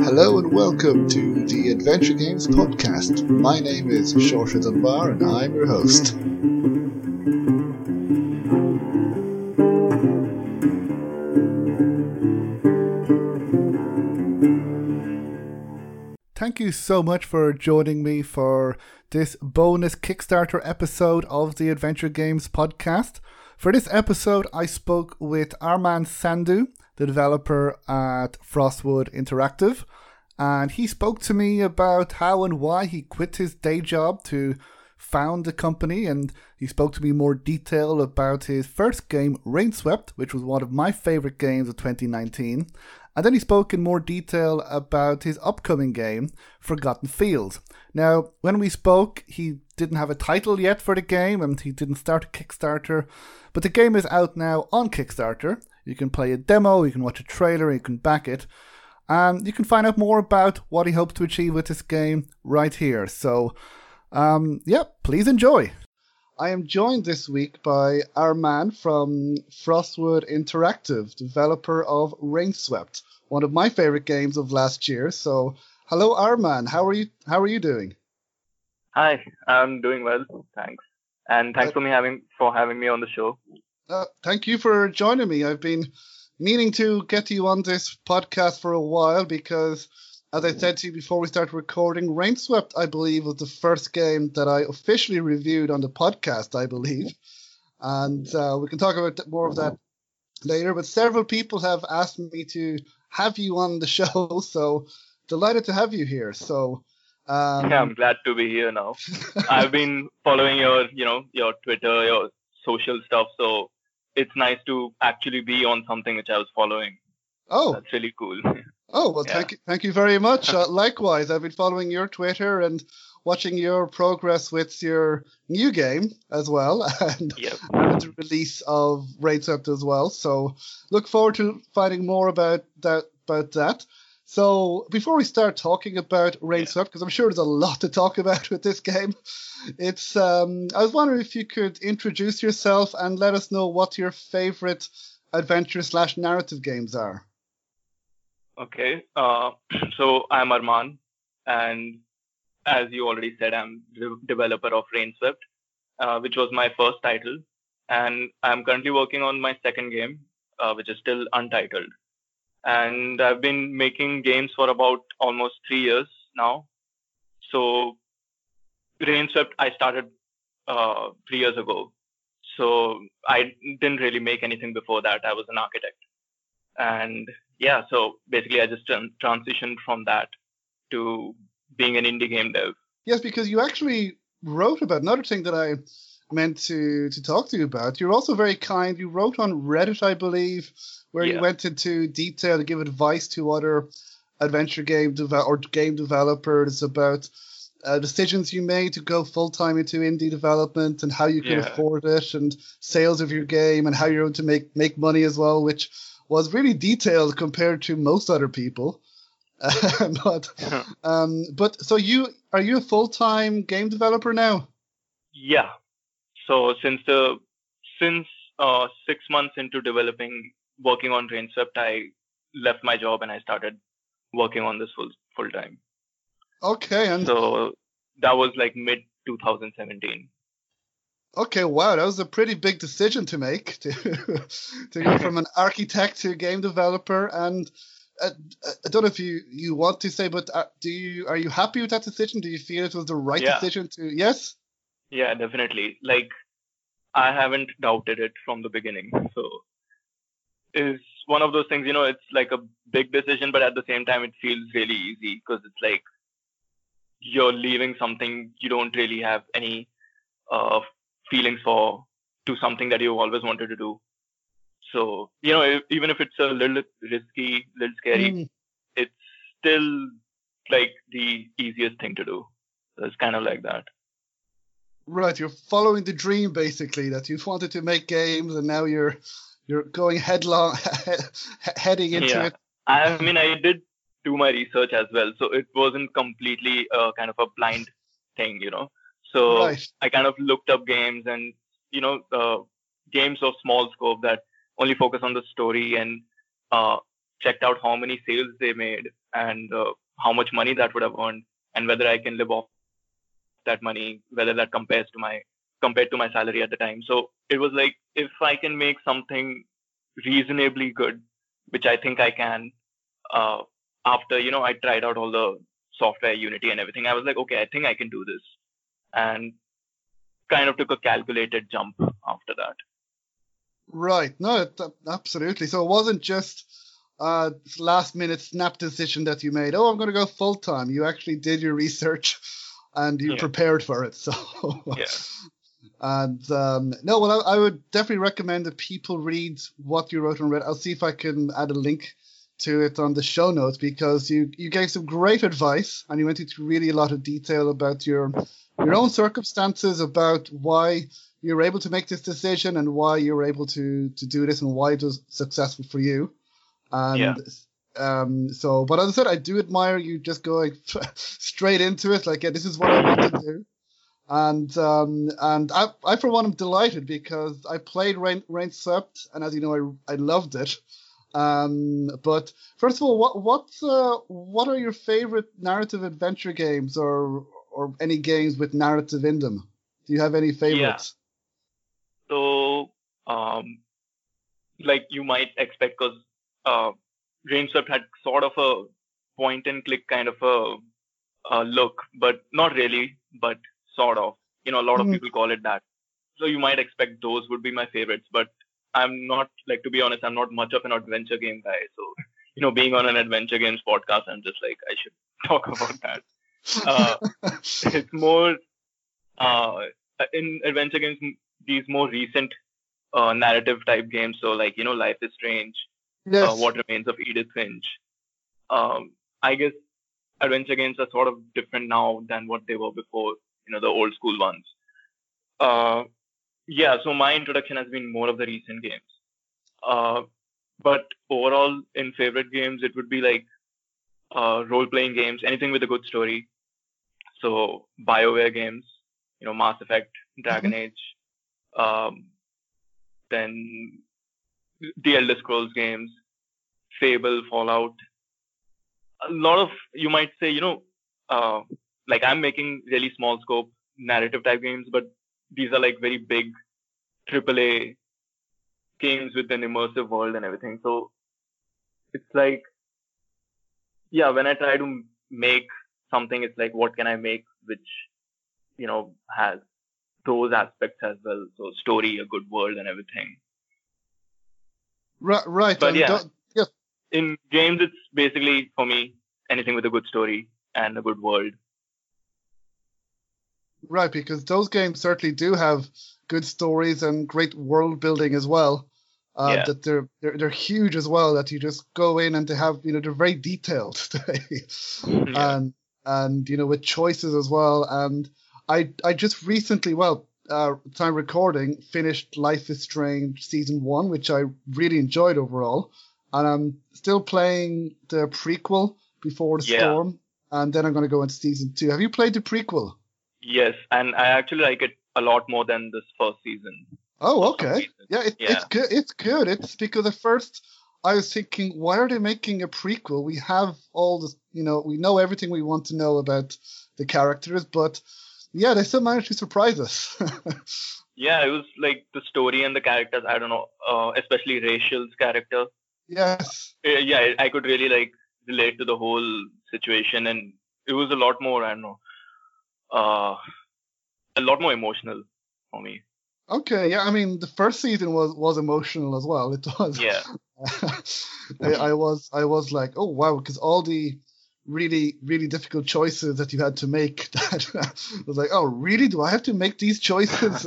Hello and welcome to the Adventure Games podcast. My name is Shorter Than Bar and I'm your host. Thank you so much for joining me for this bonus Kickstarter episode of the Adventure Games podcast. For this episode, I spoke with Armaan Sandhu, the developer at Frostwood Interactive, and he spoke to me about how and why he quit his day job to found the company and he spoke to me more detail about his first game Rainswept which was one of my favorite games of 2019 and then he spoke in more detail about his upcoming game Forgotten Fields. Now when we spoke he didn't have a title yet for the game and he didn't start a Kickstarter. But the game is out now on Kickstarter. You can play a demo you can watch a trailer you can back it. And you can find out more about what he hopes to achieve with this game right here. So um, yeah, please enjoy. I am joined this week by Armaan from Frostwood Interactive, developer of Rainswept, one of my favorite games of last year. So, hello, Armaan. How are you? How are you doing? Hi, I'm doing well, thanks, and thanks uh, for me having for having me on the show. Uh, thank you for joining me. I've been meaning to get you on this podcast for a while because as I said to you before we started recording, Rainswept, I believe, was the first game that I officially reviewed on the podcast, I believe. And uh, we can talk about more of that later. But several people have asked me to have you on the show, so delighted to have you here. So. Um, yeah, I'm glad to be here now. I've been following your, you know, your Twitter, your social stuff, so it's nice to actually be on something which I was following. Oh, that's really cool. Oh well, yeah. thank you, thank you very much. Uh, likewise, I've been following your Twitter and watching your progress with your new game as well, and yep. the release of Rainswept as well. So look forward to finding more about that about that. So before we start talking about Rainswept, because I'm sure there's a lot to talk about with this game, it's um, I was wondering if you could introduce yourself and let us know what your favorite adventure slash narrative games are. Okay. Uh, so I'm Armaan, and as you already said, I'm the developer of Rainswept, uh, which was my first title, and I'm currently working on my second game, uh, which is still untitled. And I've been making games for about almost three years now. So Rainswept, I started uh, three years ago. So I didn't really make anything before that. I was an architect. And yeah, so basically I just transitioned from that to being an indie game dev. Yes, because you actually wrote about another thing that I meant to to talk to you about. You're also very kind. You wrote on Reddit, I believe, where yeah. you went into detail to give advice to other adventure game dev- or game developers about uh, decisions you made to go full time into indie development and how you can yeah. afford it and sales of your game and how you're going to make make money as well, which was really detailed compared to most other people. but um, but so you are you a full time game developer now? Yeah. So since the since uh, six months into developing, working on Rainswept, I left my job and I started working on this full full time. Okay, and so that was like mid 2017. Okay, wow, that was a pretty big decision to make to to go from an architect to a game developer. And uh, I don't know if you, you want to say, but uh, do you are you happy with that decision? Do you feel it was the right yeah. decision to? Yes. Yeah, definitely. Like I haven't doubted it from the beginning. So it's one of those things. You know, it's like a big decision, but at the same time, it feels really easy because it's like you're leaving something you don't really have any uh, feelings for to something that you always wanted to do. So, you know, if, even if it's a little risky, little scary, mm. it's still like the easiest thing to do. So it's kind of like that. Right, you're following the dream basically that you wanted to make games and now you're you're going headlong heading into yeah. it. I mean, I did do my research as well, so it wasn't completely uh, kind of a blind thing, you know. So Right. I kind of looked up games and you know uh, games of small scope that only focus on the story and uh, checked out how many sales they made and uh, how much money that would have earned and whether I can live off that money, whether that compares to my compared to my salary at the time. So it was like if I can make something reasonably good, which I think I can, uh, after you know I tried out all the software, Unity, and everything, I was like, okay, I think I can do this, and kind of took a calculated jump after that. Right. No, absolutely. So it wasn't just uh last minute snap decision that you made. Oh, I'm going to go full time. You actually did your research and you Yeah. prepared for it. So Yeah. And um, no, well, I, I would definitely recommend that people read what you wrote on Reddit. I'll see if I can add a link to it on the show notes because you you gave some great advice and you went into really a lot of detail about your your own circumstances, about why you were able to make this decision and why you were able to to do this and why it was successful for you. And Yeah. um, so, but as I said, I do admire you just going straight into it. Like, yeah, this is what I want to do. And um, and I, I for one am delighted because I played Rain, Rain Swept, and as you know, I, I loved it. Um, but first of all, what what uh, what are your favorite narrative adventure games, or or any games with narrative in them? Do you have any favorites? Yeah. So, um, like you might expect, because uh, Rainswept had sort of a point and click kind of a, a look, but not really, but sort of. You know, a lot of Mhm. people call it that. So you might expect those would be my favorites, but I'm not like to be honest, I'm not much of an adventure game guy. So, you know, being on an adventure games podcast, I'm just like I should talk about that. Uh, it's more uh, in adventure games these more recent uh, narrative type games so like you know life is strange yes. uh, what remains of edith finch um, i guess adventure games are sort of different now than what they were before you know the old school ones uh, yeah so my introduction has been more of the recent games. Uh, but overall in favorite games it would be like uh, role playing games anything with a good story. So bioware games you know mass effect dragon age um, then the elder scrolls games fable fallout. A lot of you might say you know uh, like i'm making really small scope narrative type games but these are like very big aaa games with an immersive world and everything so it's like yeah when i try to make something it's like what can i make which you know has those aspects as well so story a good world and everything right. Right. But yeah. don't- yes. in games it's basically for me anything with a good story and a good world Right, because those games certainly do have good stories and great world building as well. Uh, Yeah. That they're, they're they're huge as well. That you just go in and they have you know they're very detailed, Yeah. and and you know with choices as well. And I I just recently, well, uh, time recording, finished Life is Strange season one, which I really enjoyed overall, and I'm still playing the prequel Before the Yeah. Storm, and then I'm going to go into season two. Have you played the prequel? Yes and i actually like it a lot more than this first season Oh, okay. Yeah, it, it's good. It's good. It's because at first I was thinking, why are they making a prequel? We have all this, you know, we know everything we want to know about the characters, but yeah, they still managed to surprise us. yeah it was like the story and the characters i don't know uh, especially rachel's character yes. Uh, yeah i could really like relate to the whole situation and it was a lot more i don't know uh a lot more emotional for me Okay. Yeah. I mean, the first season was was emotional as well. It was. yeah I, I was I was like, oh wow, because all the really really difficult choices that you had to make. That was like, oh really? Do I have to make these choices?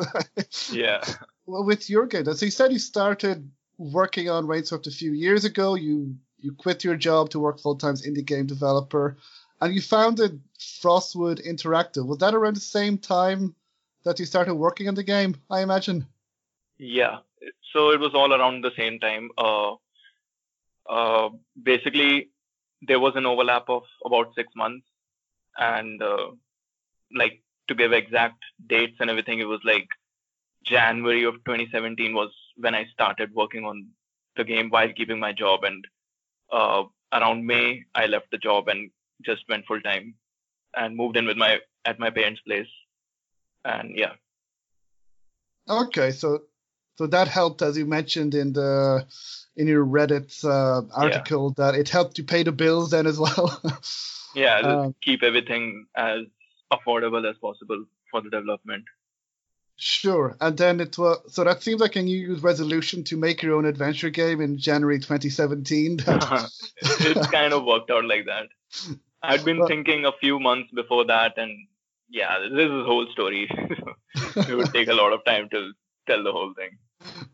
yeah Well, with your game, so you said you started working on Rainswept a few years ago. You you quit your job to work full time as indie game developer, and you founded Frostwood Interactive. Was that around the same time that you started working on the game? I imagine. Yeah. So it was all around the same time. Uh, uh, basically, there was an overlap of about six months, and uh, like to give exact dates and everything, it was like January of 2017 was when I started working on the game while keeping my job, and uh, around May I left the job and just went full time and moved in with my at my parents' place, and yeah. Okay, so so that helped, as you mentioned in the in your Reddit uh, article, yeah. that it helped you pay the bills then as well. yeah, um, keep everything as affordable as possible for the development. Sure, and then it was so that seems like a New resolution to make your own adventure game in January 2017. it kind of worked out like that. I'd been thinking a few months before that, and yeah, this is a whole story. it would take a lot of time to tell the whole thing.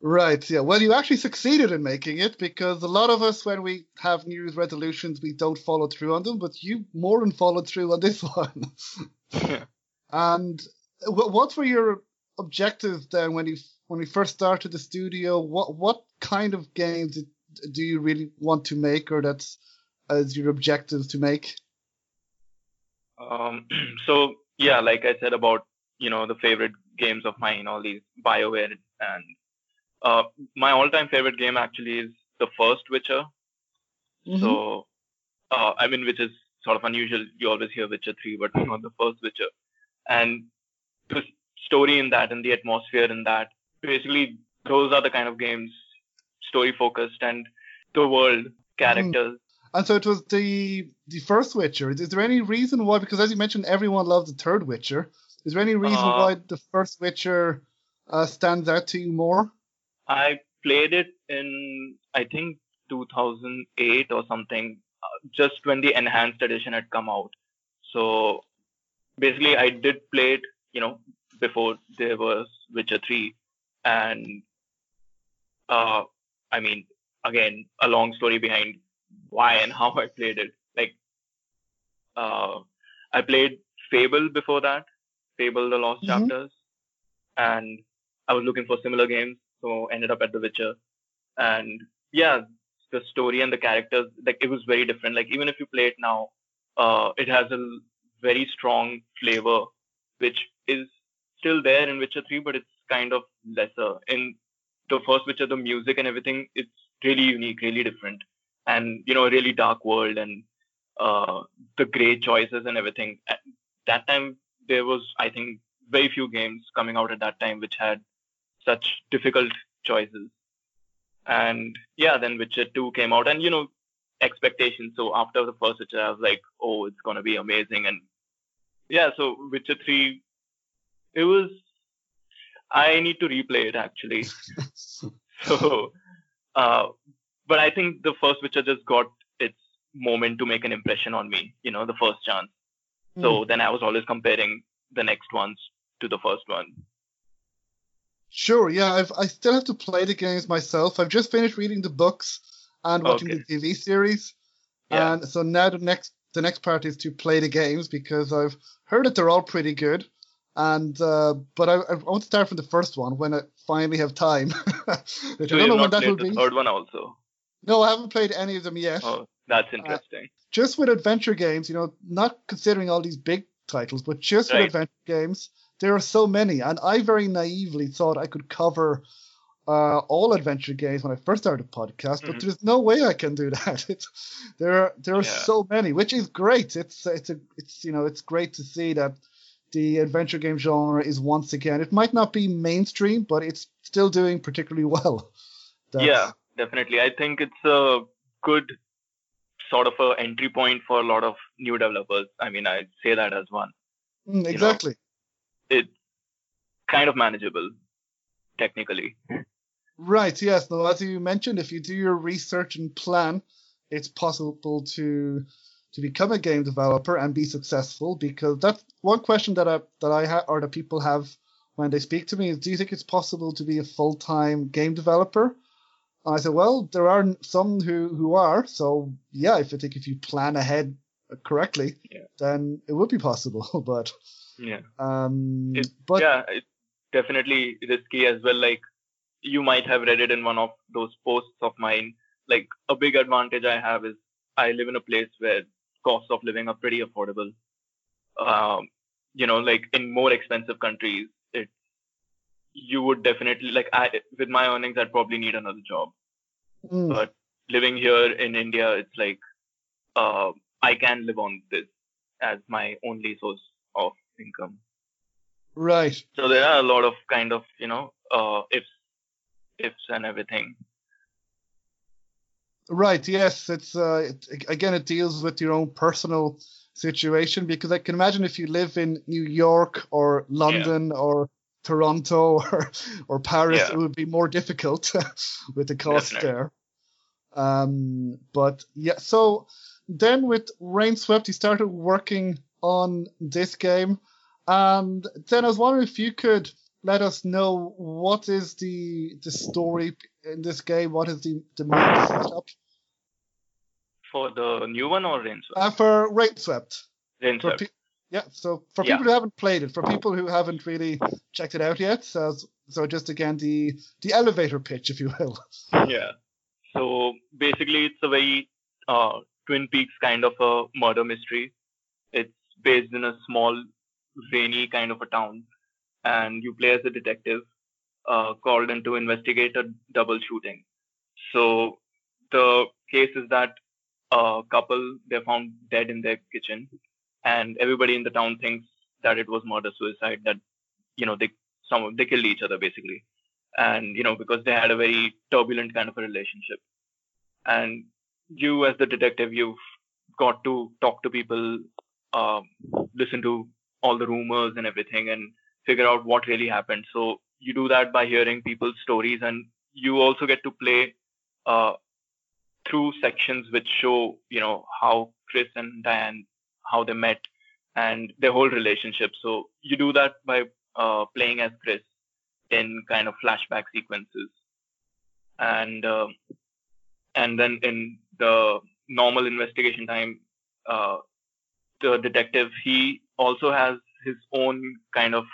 Right. Yeah. Well, you actually succeeded in making it because a lot of us, when we have New Year's resolutions, we don't follow through on them. But you more than followed through on this one. and what were your objectives then when you when we first started the studio? What what kind of games do you really want to make, or that's as your objectives to make? Um. So yeah, like I said about you know the favorite games of mine, all these Bioware and uh, my all-time favorite game actually is the first Witcher. Mm-hmm. So, uh, I mean, which is sort of unusual. You always hear Witcher 3, but not the first Witcher. And the story in that and the atmosphere in that, basically, those are the kind of games, story focused, and the world, characters. And so it was the the first Witcher. Is there any reason why? Because as you mentioned, everyone loves the third Witcher. Is there any reason uh, why the first Witcher uh, stands out to you more? I played it in I think 2008 or something, uh, just when the enhanced edition had come out. So basically, I did play it, you know, before there was Witcher 3, and uh, I mean, again, a long story behind why and how I played it. Like, uh, I played Fable before that, Fable: The Lost mm-hmm. Chapters, and I was looking for similar games so ended up at The Witcher, and yeah, the story and the characters like it was very different. Like even if you play it now, uh, it has a very strong flavor, which is still there in Witcher 3, but it's kind of lesser. In the first Witcher, the music and everything, it's really unique, really different, and you know, a really dark world and uh, the great choices and everything. At that time, there was, I think, very few games coming out at that time which had such difficult choices. And yeah, then Witcher 2 came out, and you know, expectations. So after the first Witcher, I was like, oh, it's gonna be amazing. And yeah, so Witcher 3, it was. I need to replay it actually. so, uh, but I think the first Witcher just got its moment to make an impression on me. You know, the first chance. Mm. So then I was always comparing the next ones to the first one. Sure, yeah, I've, I still have to play the games myself. I've just finished reading the books and watching okay. the TV series, yeah. and so now the next the next part is to play the games because I've heard that they're all pretty good, and uh, but I, I want to start from the first one when I finally have time. I don't know when that will be. Third one also. No, I haven't played any of them yet. Oh, that's interesting. Uh, just with adventure games, you know, not considering all these big titles, but just right. with adventure games there are so many, and I very naively thought I could cover uh, all adventure games when I first started the podcast, but mm-hmm. there's no way I can do that. It's, there are there are yeah. so many, which is great. It's it's a it's you know it's great to see that the adventure game genre is once again. It might not be mainstream, but it's still doing particularly well. That's, yeah, definitely. I think it's a good sort of a entry point for a lot of new developers. I mean, I say that as one. Mm, exactly. You know? it's kind of manageable technically. Right. Yes. Now, as you mentioned, if you do your research and plan, it's possible to to become a game developer and be successful. Because that's one question that I that I have or that people have when they speak to me is, do you think it's possible to be a full time game developer? And I said, well, there are some who who are. So yeah, if I think if you plan ahead correctly, yeah. then it would be possible. but yeah. Um, it, but yeah, it's definitely risky as well. Like you might have read it in one of those posts of mine. Like a big advantage I have is I live in a place where costs of living are pretty affordable. Um, you know, like in more expensive countries, you would definitely like I with my earnings, I'd probably need another job. Mm. But living here in India, it's like uh, I can live on this as my only source of income. Right. So there are a lot of kind of you know uh, ifs, ifs and everything. Right. Yes. It's uh, it, again, it deals with your own personal situation because I can imagine if you live in New York or London yeah. or Toronto or or Paris, yeah. it would be more difficult with the cost Definitely. there. Um, but yeah, so then with Rainswept, he started working on this game, and then I was wondering if you could let us know what is the the story in this game. What is the the main setup? For the new one or Rainswept? Uh, for Rainswept. Rainswept. Pe- yeah. So for yeah. people who haven't played it, for people who haven't really checked it out yet, so so just again the the elevator pitch, if you will. Yeah. So basically, it's a very uh, Twin Peaks kind of a murder mystery. It's based in a small, rainy kind of a town, and you play as a detective uh, called in to investigate a double shooting. So the case is that a couple they found dead in their kitchen, and everybody in the town thinks that it was murder suicide. That you know they some they killed each other basically, and you know because they had a very turbulent kind of a relationship, and you as the detective you've got to talk to people, um, listen to all the rumors and everything, and figure out what really happened. So you do that by hearing people's stories, and you also get to play uh, through sections which show, you know, how Chris and Diane, how they met and their whole relationship. So you do that by uh, playing as Chris in kind of flashback sequences, and uh, and then in the normal investigation time, uh, the detective he also has his own kind of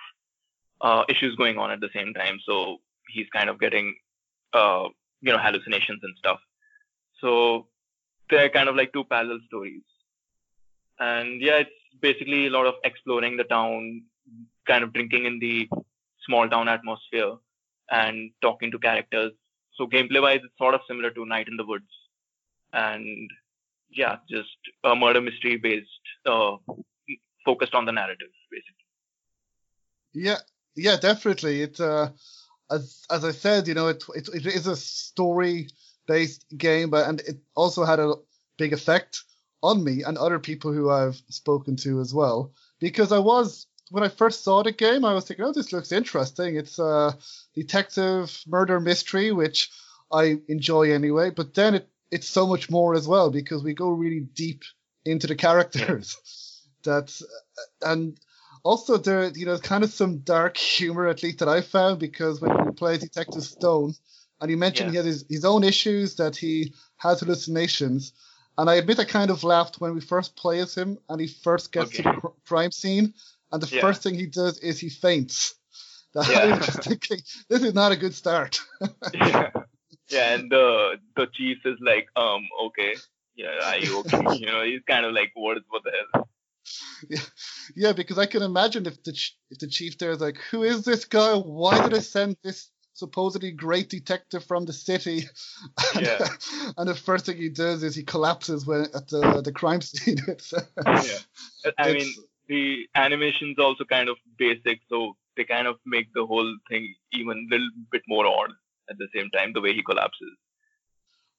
uh, issues going on at the same time. So he's kind of getting uh, you know hallucinations and stuff. So they're kind of like two parallel stories. And yeah, it's basically a lot of exploring the town, kind of drinking in the small town atmosphere and talking to characters. So gameplay wise, it's sort of similar to Night in the Woods. And yeah, just a murder mystery based, uh, focused on the narrative, basically. Yeah, yeah, definitely. It's uh, as as I said, you know, it it, it is a story based game, but and it also had a big effect on me and other people who I've spoken to as well. Because I was when I first saw the game, I was thinking, oh, this looks interesting. It's a detective murder mystery, which I enjoy anyway. But then it it's so much more as well because we go really deep into the characters. That's and also there, you know, kind of some dark humor at least that I found because when you play Detective Stone, and he mentioned yeah. he had his, his own issues that he has hallucinations. And I admit I kind of laughed when we first play as him and he first gets okay. to the cr- crime scene, and the yeah. first thing he does is he faints. That yeah. I was just thinking, this is not a good start. yeah. yeah, and the the chief is like, um, okay, yeah, are you okay? you know, he's kind of like, what is what the hell? Yeah, yeah, because I can imagine if the if the chief there is like, who is this guy? Why did I send this supposedly great detective from the city. And, yeah. and the first thing he does is he collapses when at the the crime scene. yeah. I mean, the animation's also kind of basic, so they kind of make the whole thing even a little bit more odd at the same time, the way he collapses.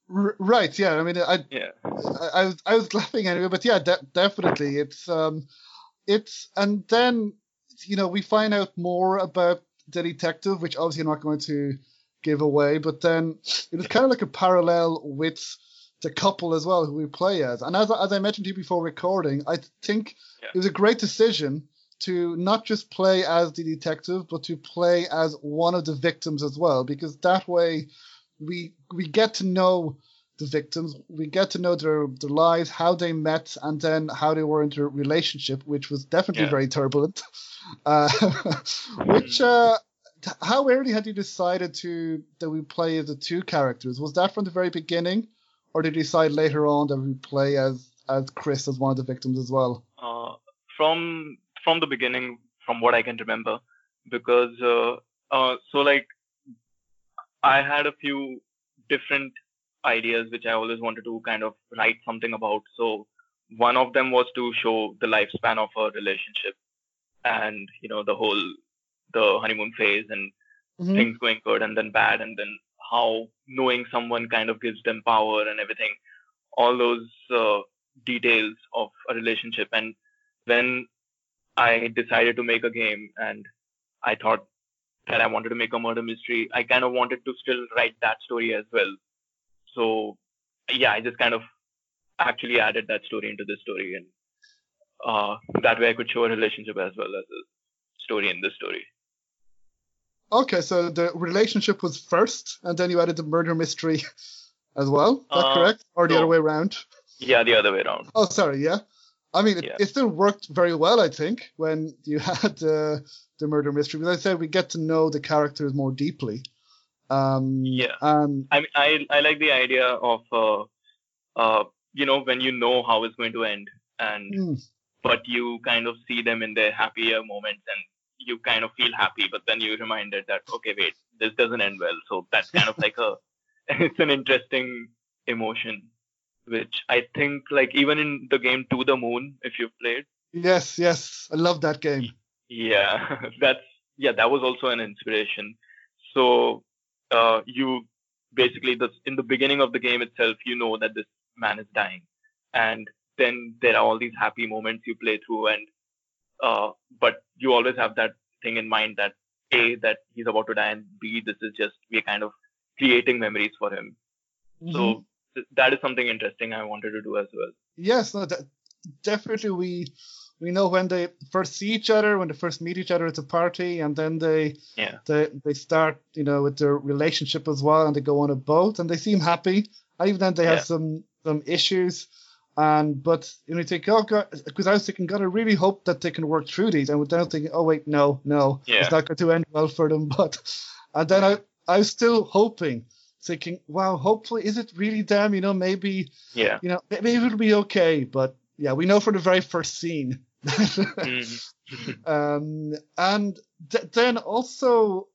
R- right. Yeah. I mean, I, yeah. I, I, was I was laughing anyway, but yeah, de- definitely, it's um, it's and then you know we find out more about the detective, which obviously I'm not going to give away, but then it was kind of like a parallel with the couple as well who we play as. And as, as I mentioned to you before recording, I think yeah. it was a great decision to not just play as the detective, but to play as one of the victims as well, because that way we we get to know the victims, we get to know their their lives, how they met, and then how they were in their relationship, which was definitely yeah. very turbulent. Uh, which, uh, how early had you decided to that we play as the two characters? Was that from the very beginning, or did you decide later on that we play as as Chris as one of the victims as well? Uh, from from the beginning, from what I can remember, because uh, uh, so like I had a few different ideas which I always wanted to kind of write something about. So one of them was to show the lifespan of a relationship and you know the whole the honeymoon phase and mm-hmm. things going good and then bad and then how knowing someone kind of gives them power and everything all those uh, details of a relationship and when i decided to make a game and i thought that i wanted to make a murder mystery i kind of wanted to still write that story as well so yeah i just kind of actually added that story into this story and uh, that way i could show a relationship as well as a story in this story Okay, so the relationship was first, and then you added the murder mystery as well. Is that uh, correct, or the no. other way around? Yeah, the other way around. Oh, sorry. Yeah, I mean, it, yeah. it still worked very well, I think, when you had uh, the murder mystery. But I said we get to know the characters more deeply. Um, yeah. Um, I mean, I I like the idea of uh, uh, you know, when you know how it's going to end, and mm. but you kind of see them in their happier moments, and you kind of feel happy, but then you're reminded that okay, wait, this doesn't end well. So that's kind of like a it's an interesting emotion, which I think like even in the game To the Moon, if you've played. Yes, yes, I love that game. Yeah, that's yeah, that was also an inspiration. So uh, you basically the in the beginning of the game itself, you know that this man is dying, and then there are all these happy moments you play through, and uh, but you always have that thing in mind that a that he's about to die and b this is just we're kind of creating memories for him. Mm-hmm. So th- that is something interesting I wanted to do as well. Yes, no, that, definitely we we know when they first see each other, when they first meet each other at a party, and then they yeah. they they start you know with their relationship as well, and they go on a boat, and they seem happy. Even then they yeah. have some some issues. And but you know, you think, oh god, because I was thinking, God, I really hope that they can work through these. And then thinking, oh wait, no, no, yeah. it's not going to end well for them. But and then I, I was still hoping, thinking, wow, hopefully, is it really them? You know, maybe, yeah, you know, maybe it'll be okay. But yeah, we know from the very first scene. Mm-hmm. um, and th- then also,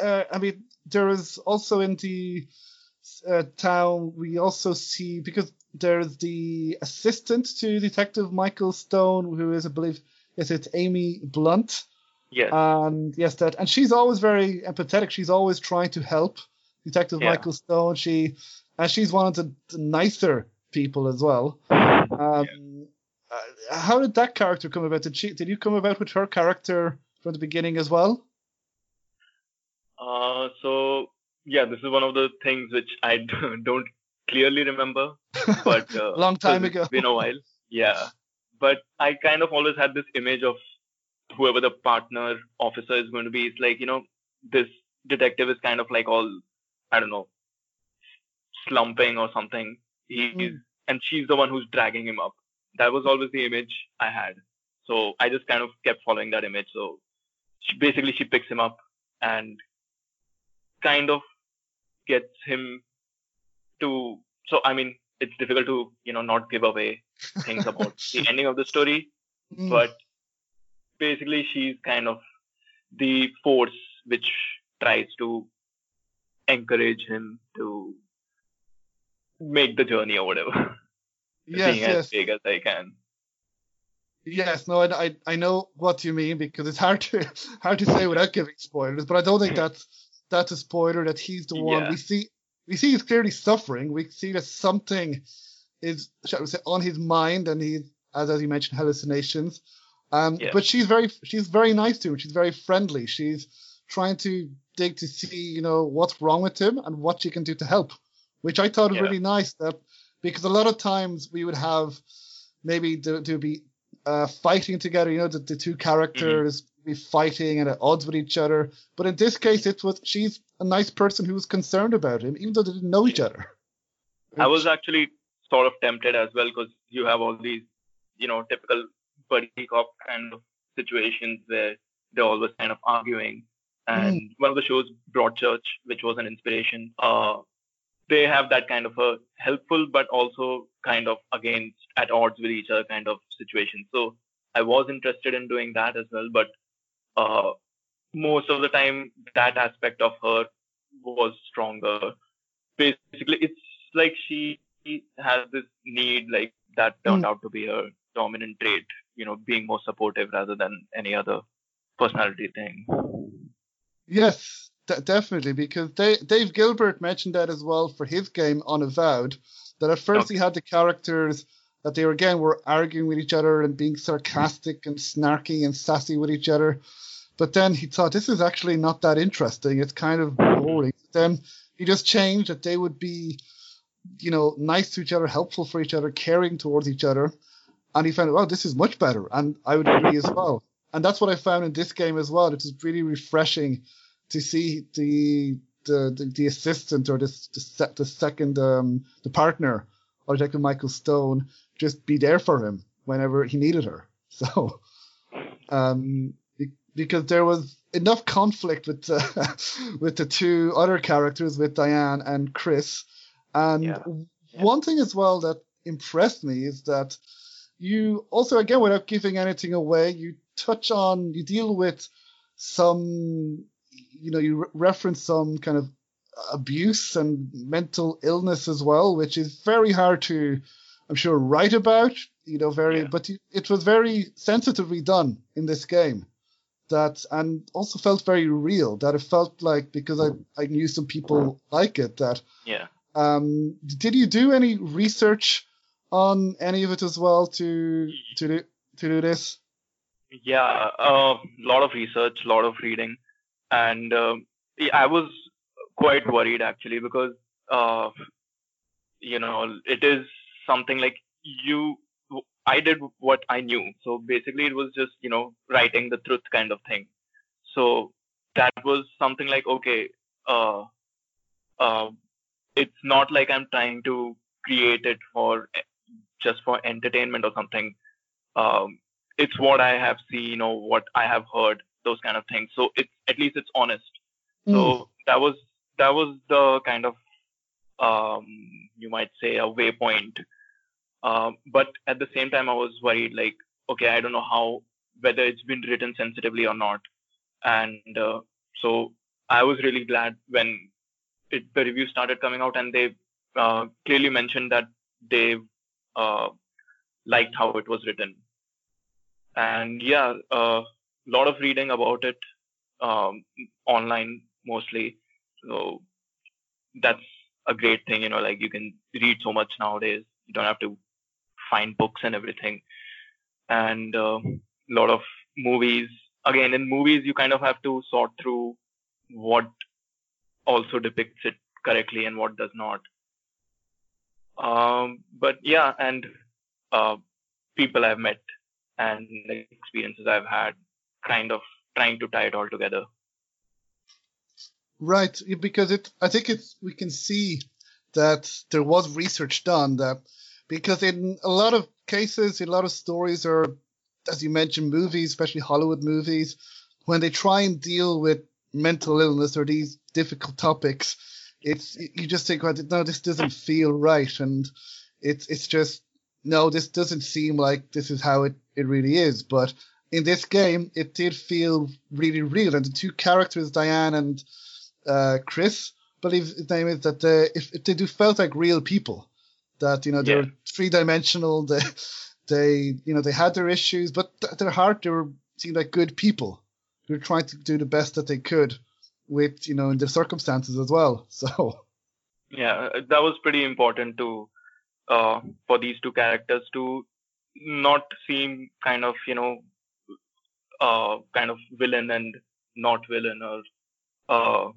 uh, I mean, there is also in the uh, town we also see because there's the assistant to Detective Michael Stone, who is, I believe, yes, it's Amy Blunt. Yes. And yes, that, and she's always very empathetic. She's always trying to help Detective yeah. Michael Stone. She, and she's one of the, the nicer people as well. Um, yeah. Uh, how did that character come about? Did she, did you come about with her character from the beginning as well? Uh, so yeah, this is one of the things which I don't clearly remember, but uh, long time ago. It's been a while. Yeah, but I kind of always had this image of whoever the partner officer is going to be. It's like you know, this detective is kind of like all I don't know, slumping or something. He's mm. and she's the one who's dragging him up. That was always the image I had. So I just kind of kept following that image. So she, basically, she picks him up and kind of gets him to so I mean it's difficult to you know not give away things about the ending of the story, mm. but basically she's kind of the force which tries to encourage him to make the journey or whatever. Yes, being yes. as big as I can. Yes, no, I, I, I know what you mean because it's hard to hard to say without giving spoilers, but I don't think that's that's a spoiler that he's the one yeah. we see we see he's clearly suffering. We see that something is, shall we say, on his mind, and he, as as you mentioned, hallucinations. Um, yeah. But she's very, she's very nice to him. She's very friendly. She's trying to dig to see, you know, what's wrong with him and what she can do to help, which I thought was really nice. That because a lot of times we would have maybe to, to be uh, fighting together, you know, the, the two characters mm-hmm. be fighting and at odds with each other. But in this case, it was she's a nice person who was concerned about him, even though they didn't know each other. I was actually sort of tempted as well because you have all these, you know, typical buddy cop kind of situations where they're always kind of arguing. And mm. one of the shows, Broadchurch, which was an inspiration, uh, they have that kind of a helpful but also kind of against at odds with each other kind of situation. So I was interested in doing that as well, but uh, most of the time that aspect of her was stronger. Basically, it's like she has this need, like that turned mm. out to be her dominant trait. You know, being more supportive rather than any other personality thing. Yes, d- definitely, because Dave Gilbert mentioned that as well for his game Unavowed. That at first okay. he had the characters that they were again were arguing with each other and being sarcastic and snarky and sassy with each other. But then he thought this is actually not that interesting. It's kind of boring. Then he just changed that they would be, you know, nice to each other, helpful for each other, caring towards each other. And he found, well, oh, this is much better. And I would agree as well. And that's what I found in this game as well. It is really refreshing to see the the, the, the assistant or this the, the second um, the partner of Detective Michael Stone just be there for him whenever he needed her. So, um, because there was enough conflict with the, with the two other characters, with Diane and Chris. And yeah. one thing as well that impressed me is that you also, again, without giving anything away, you touch on, you deal with some, you know, you re- reference some kind of abuse and mental illness as well, which is very hard to I'm sure, write about. You know, very, yeah. but it was very sensitively done in this game. That and also felt very real. That it felt like because I I knew some people like it. That yeah. Um, did you do any research on any of it as well to to do to do this? Yeah, a uh, lot of research, a lot of reading, and uh, I was quite worried actually because uh, you know it is something like you I did what I knew. So basically, it was just you know writing the truth kind of thing. So that was something like okay, uh, uh, it's not like I'm trying to create it for just for entertainment or something. Um, it's what I have seen or what I have heard, those kind of things. So it's at least it's honest. Mm. So that was that was the kind of um, you might say a waypoint um, but at the same time, I was worried, like, okay, I don't know how whether it's been written sensitively or not. And uh, so I was really glad when it, the review started coming out, and they uh, clearly mentioned that they uh, liked how it was written. And yeah, a lot of reading about it um, online mostly. So that's a great thing, you know, like you can read so much nowadays. You don't have to find books and everything and a uh, lot of movies again in movies you kind of have to sort through what also depicts it correctly and what does not um, but yeah and uh, people i've met and experiences i've had kind of trying to tie it all together right because it i think it's we can see that there was research done that because in a lot of cases, a lot of stories, or as you mentioned, movies, especially Hollywood movies, when they try and deal with mental illness or these difficult topics, it's you just think, well, no, this doesn't feel right, and it's it's just no, this doesn't seem like this is how it, it really is. But in this game, it did feel really real, and the two characters, Diane and uh, Chris, believe his name is that they, if, if they do felt like real people that you know they're yeah. three dimensional. They they you know they had their issues, but at their heart they were seemed like good people who were trying to do the best that they could with you know in the circumstances as well. So yeah, that was pretty important to uh, for these two characters to not seem kind of you know uh, kind of villain and not villain or uh,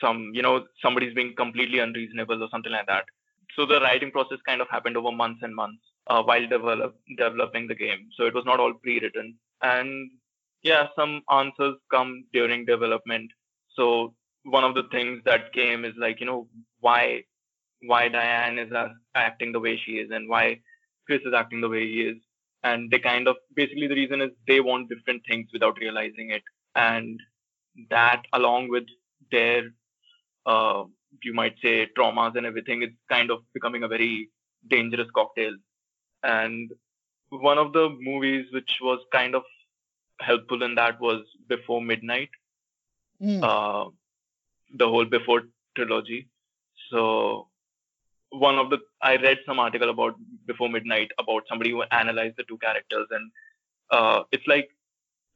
some you know somebody's being completely unreasonable or something like that so the writing process kind of happened over months and months uh, while develop, developing the game. So it was not all pre-written. And yeah, some answers come during development. So one of the things that came is like, you know, why why Diane is acting the way she is and why Chris is acting the way he is. And they kind of basically the reason is they want different things without realizing it. And that along with their uh, you might say traumas and everything it's kind of becoming a very dangerous cocktail and one of the movies which was kind of helpful in that was Before Midnight, Mm. uh, the whole Before trilogy. So one of the I read some article about Before Midnight about somebody who analyzed the two characters, and uh, it's like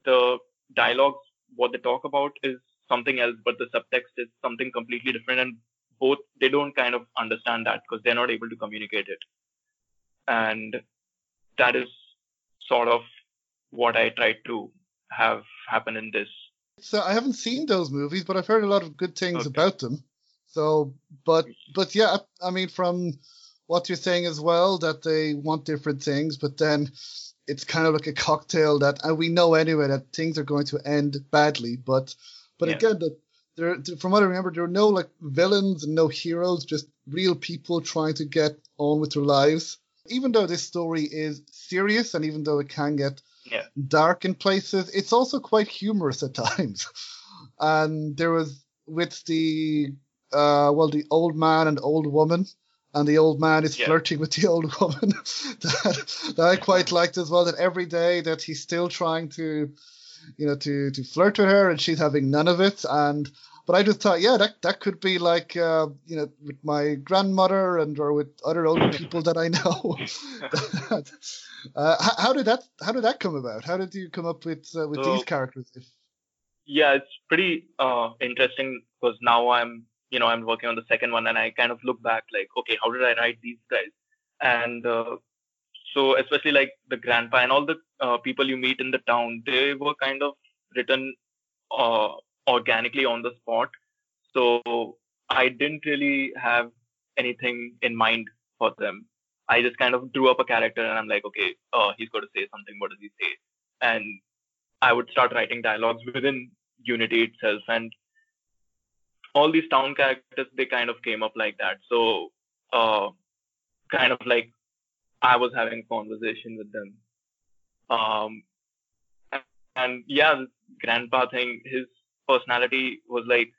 the dialogues, what they talk about is something else, but the subtext is something completely different, and both they don't kind of understand that because they're not able to communicate it, and that is sort of what I tried to have happen in this. So I haven't seen those movies, but I've heard a lot of good things Okay. about them. So, but but yeah, I mean, from what you're saying as well, that they want different things, but then it's kind of like a cocktail that, and we know anyway that things are going to end badly. But but Yeah. again, that there, from what I remember, there were no like villains and no heroes, just real people trying to get on with their lives. Even though this story is serious, and even though it can get Yeah. dark in places. It's also quite humorous at times. And there was with the uh well the old man and old woman and the old man is Yeah. flirting with the old woman that, that I quite liked as well that every day that he's still trying to you know to to flirt with her and she's having none of it and but I just thought yeah that that could be like uh you know with my grandmother and or with other old people that I know uh, how, how did that how did that come about? How did you come up with uh, with So- these characters? Yeah it's pretty uh interesting because now i'm you know i'm working on the second one and i kind of look back like okay how did i write these guys? And uh, so especially like the grandpa and all the uh, people you meet in the town they were kind of written uh, organically on the spot. So i didn't really have anything in mind for them. I just kind of drew up a character and i'm like okay uh, he's going to say something. What does he say? And I would start writing dialogues within Unity itself, and all these town characters they kind of came up like that. So, uh, kind of like I was having conversation with them. Um, and, yeah, grandpa thing, his personality was like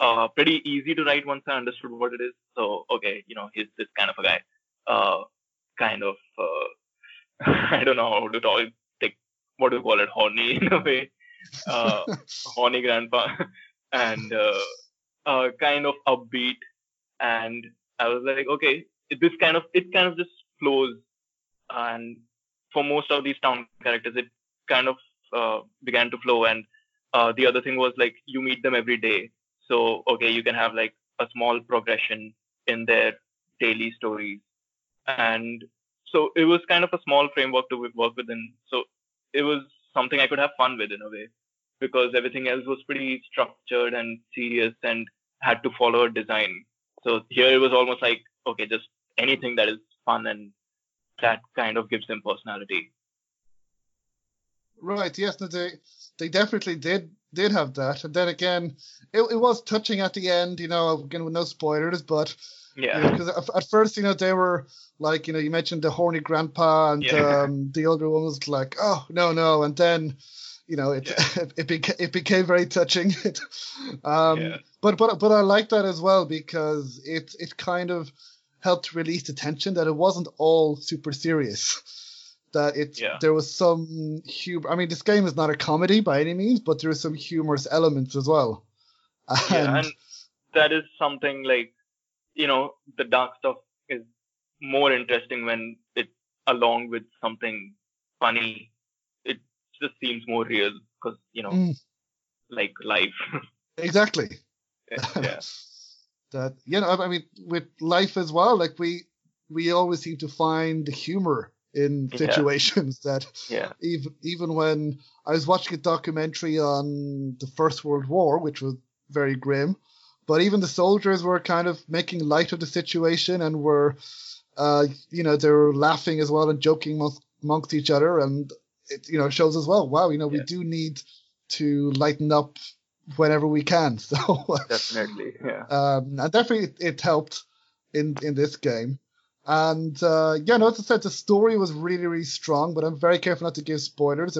uh, pretty easy to write once I understood what it is. So, okay, you know, he's this kind of a guy. Uh, kind of, uh, I don't know how to talk, take, what do you call it, horny in a way. Uh, horny grandpa. And uh, kind of upbeat. And I was like, okay, this kind of, it kind of just flows. And for most of these town characters, it kind of uh, began to flow. And uh, the other thing was like, you meet them every day. So, okay, you can have like a small progression in their daily stories. And so it was kind of a small framework to work within. So it was something I could have fun with in a way because everything else was pretty structured and serious and had to follow a design. So here it was almost like, okay, just anything that is fun and that kind of gives them personality. right? Yes, no, they they definitely did did have that. And then again, it, it was touching at the end. You know, again with no spoilers, but Yeah. because at, at first, you know, they were like, you know, you mentioned the horny grandpa, and Yeah. um, the older one was like, oh no no, and then. You know, it it, it, beca- it became very touching. um, Yeah. but but but I like that as well because it it kind of helped release the tension that it wasn't all super serious. That it Yeah. there was some humor. I mean, this game is not a comedy by any means, but there are some humorous elements as well. yeah, And, and that is something like you know the dark stuff is more interesting when it's along with something funny just seems more real because you know Mm. like life exactly. yeah that you know, I mean, with life as well, like we we always seem to find the humor in Yeah. situations that yeah even even when I was watching a documentary on the First World War, which was very grim, but even the soldiers were kind of making light of the situation and were, uh, you know, they were laughing as well and joking amongst, amongst each other, and it you know shows as well. Wow, you know, we do need to lighten up whenever we can. So definitely yeah um, and definitely it, it helped in in this game. And uh, yeah, no, as I said, the story was really really strong, but I'm very careful not to give spoilers.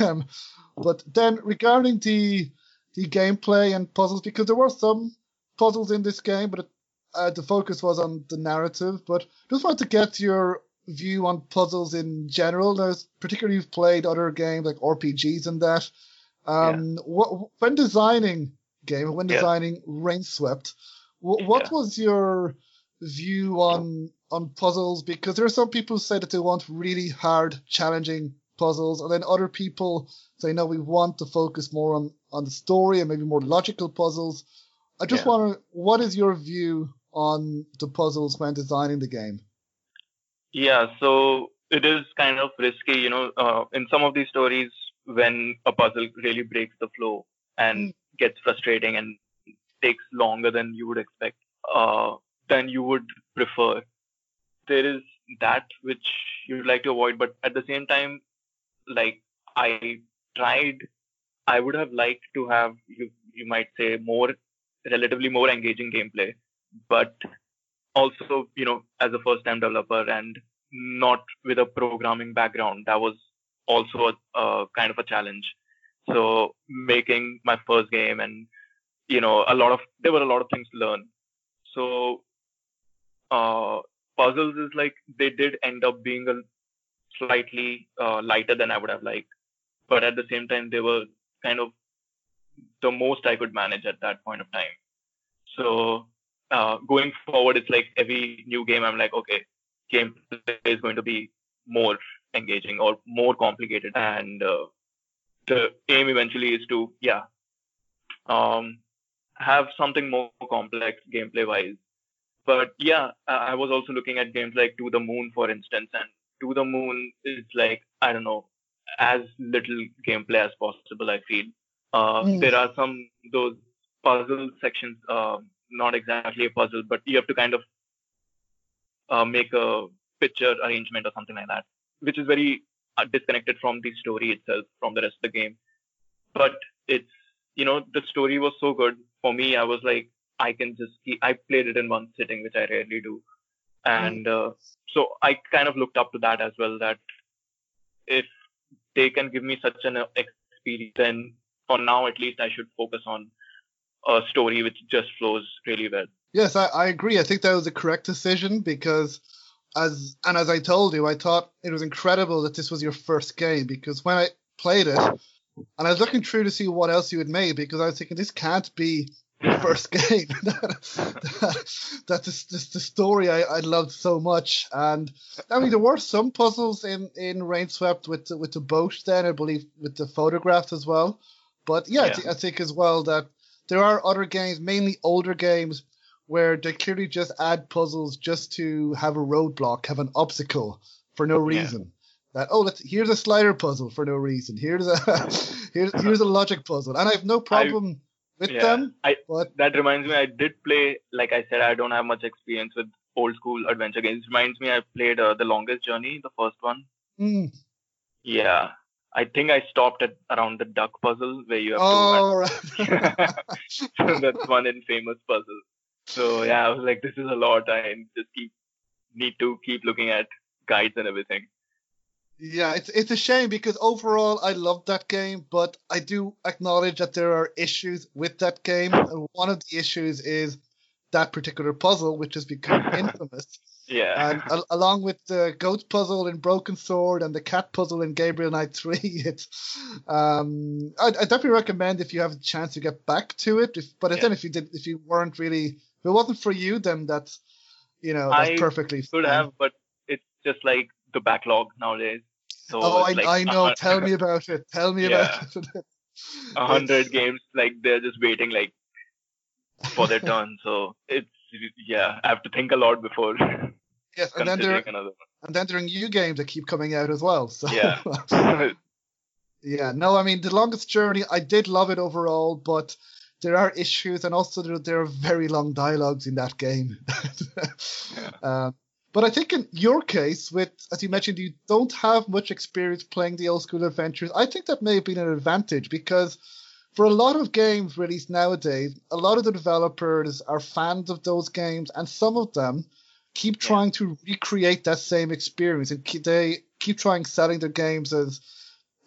Um, but then regarding the the gameplay and puzzles, because there were some puzzles in this game, but it, uh, the focus was on the narrative. But just wanted to get your view on puzzles in general? Now, particularly you've played other games like RPGs and that. Um, yeah. what, when designing game, when designing yeah. Rainswept, what, what yeah. was your view on on puzzles? Because there are some people who say that they want really hard, challenging puzzles, and then other people say no, we want to focus more on on the story and maybe more logical puzzles. I just yeah. want to, what is your view on the puzzles when designing the game? Yeah, so it is kind of risky, you know, uh, in some of these stories when a puzzle really breaks the flow and mm. gets frustrating and takes longer than you would expect, uh, than you would prefer. There is that which you'd like to avoid, but at the same time, like I tried, I would have liked to have you you might say more relatively more engaging gameplay, but also you know as a first time developer and not with a programming background, that was also a, a kind of a challenge. So making my first game and you know a lot of there were a lot of things to learn. So uh, puzzles is like they did end up being a slightly uh, lighter than I would have liked, but at the same time they were kind of the most I could manage at that point of time. So uh, going forward, it's like every new game, I'm like, okay, gameplay is going to be more engaging or more complicated, and uh, the aim eventually is to, yeah, um, have something more complex gameplay wise. But yeah, I was also looking at games like To the Moon, for instance, and To the Moon is like I don't know as little gameplay as possible. I feel uh, mm. there are some those puzzle sections, uh, not exactly a puzzle, but you have to kind of uh, make a picture arrangement or something like that, which is very uh, disconnected from the story itself, from the rest of the game. But it's, you know, the story was so good for me. I was like, I can just keep, I played it in one sitting, which I rarely do. And uh, so I kind of looked up to that as well, that if they can give me such an experience, then for now at least I should focus on a story which just flows really well. Yes, I, I agree. I think that was a correct decision because as and as I told you, I thought it was incredible that this was your first game because when I played it and I was looking through to see what else you had made because I was thinking this can't be your first game. that, that's the, the story I, I loved so much. And I mean, there were some puzzles in in Rainswept with the, with the boat. Then I believe with the photographs as well. But yeah, yeah. I, th- I think as well that there are other games, mainly older games, where they clearly just add puzzles just to have a roadblock, have an obstacle for no reason. Yeah. That oh, let's here's a slider puzzle for no reason. Here's a here's here's a logic puzzle, and I have no problem I, with yeah, them. I, but that reminds me, I did play. Like I said, I don't have much experience with old school adventure games. It reminds me, I played uh, the Longest Journey, the first one. Mm. Yeah, I think I stopped at around the duck puzzle where you have oh, to. Right. so that's one infamous puzzle. So yeah, I was like, this is a lot. I just keep need to keep looking at guides and everything. Yeah, it's it's a shame because overall I love that game, but I do acknowledge that there are issues with that game. And one of the issues is that particular puzzle, which has become infamous. Yeah. And a- along with the goat puzzle in Broken Sword and the cat puzzle in Gabriel Knight 3, it's um I, definitely recommend if you have a chance to get back to it. If, but yeah. then if you did if you weren't really if it wasn't for you, then that's you know that's I perfectly could fine. have, but it's just like the backlog nowadays. So oh, I, like, I know. Tell me about it. Tell me yeah. about it. A hundred games, like they're just waiting, like for their turn. So it's yeah, I have to think a lot before. Yes, and then there and then there are new games that keep coming out as well. So yeah, yeah. No, I mean the longest journey. I did love it overall, but there are issues, and also there, there are very long dialogues in that game. yeah. uh, but I think in your case, with as you mentioned, you don't have much experience playing the old school adventures. I think that may have been an advantage because for a lot of games released nowadays, a lot of the developers are fans of those games, and some of them keep trying to recreate that same experience and keep, they keep trying selling their games as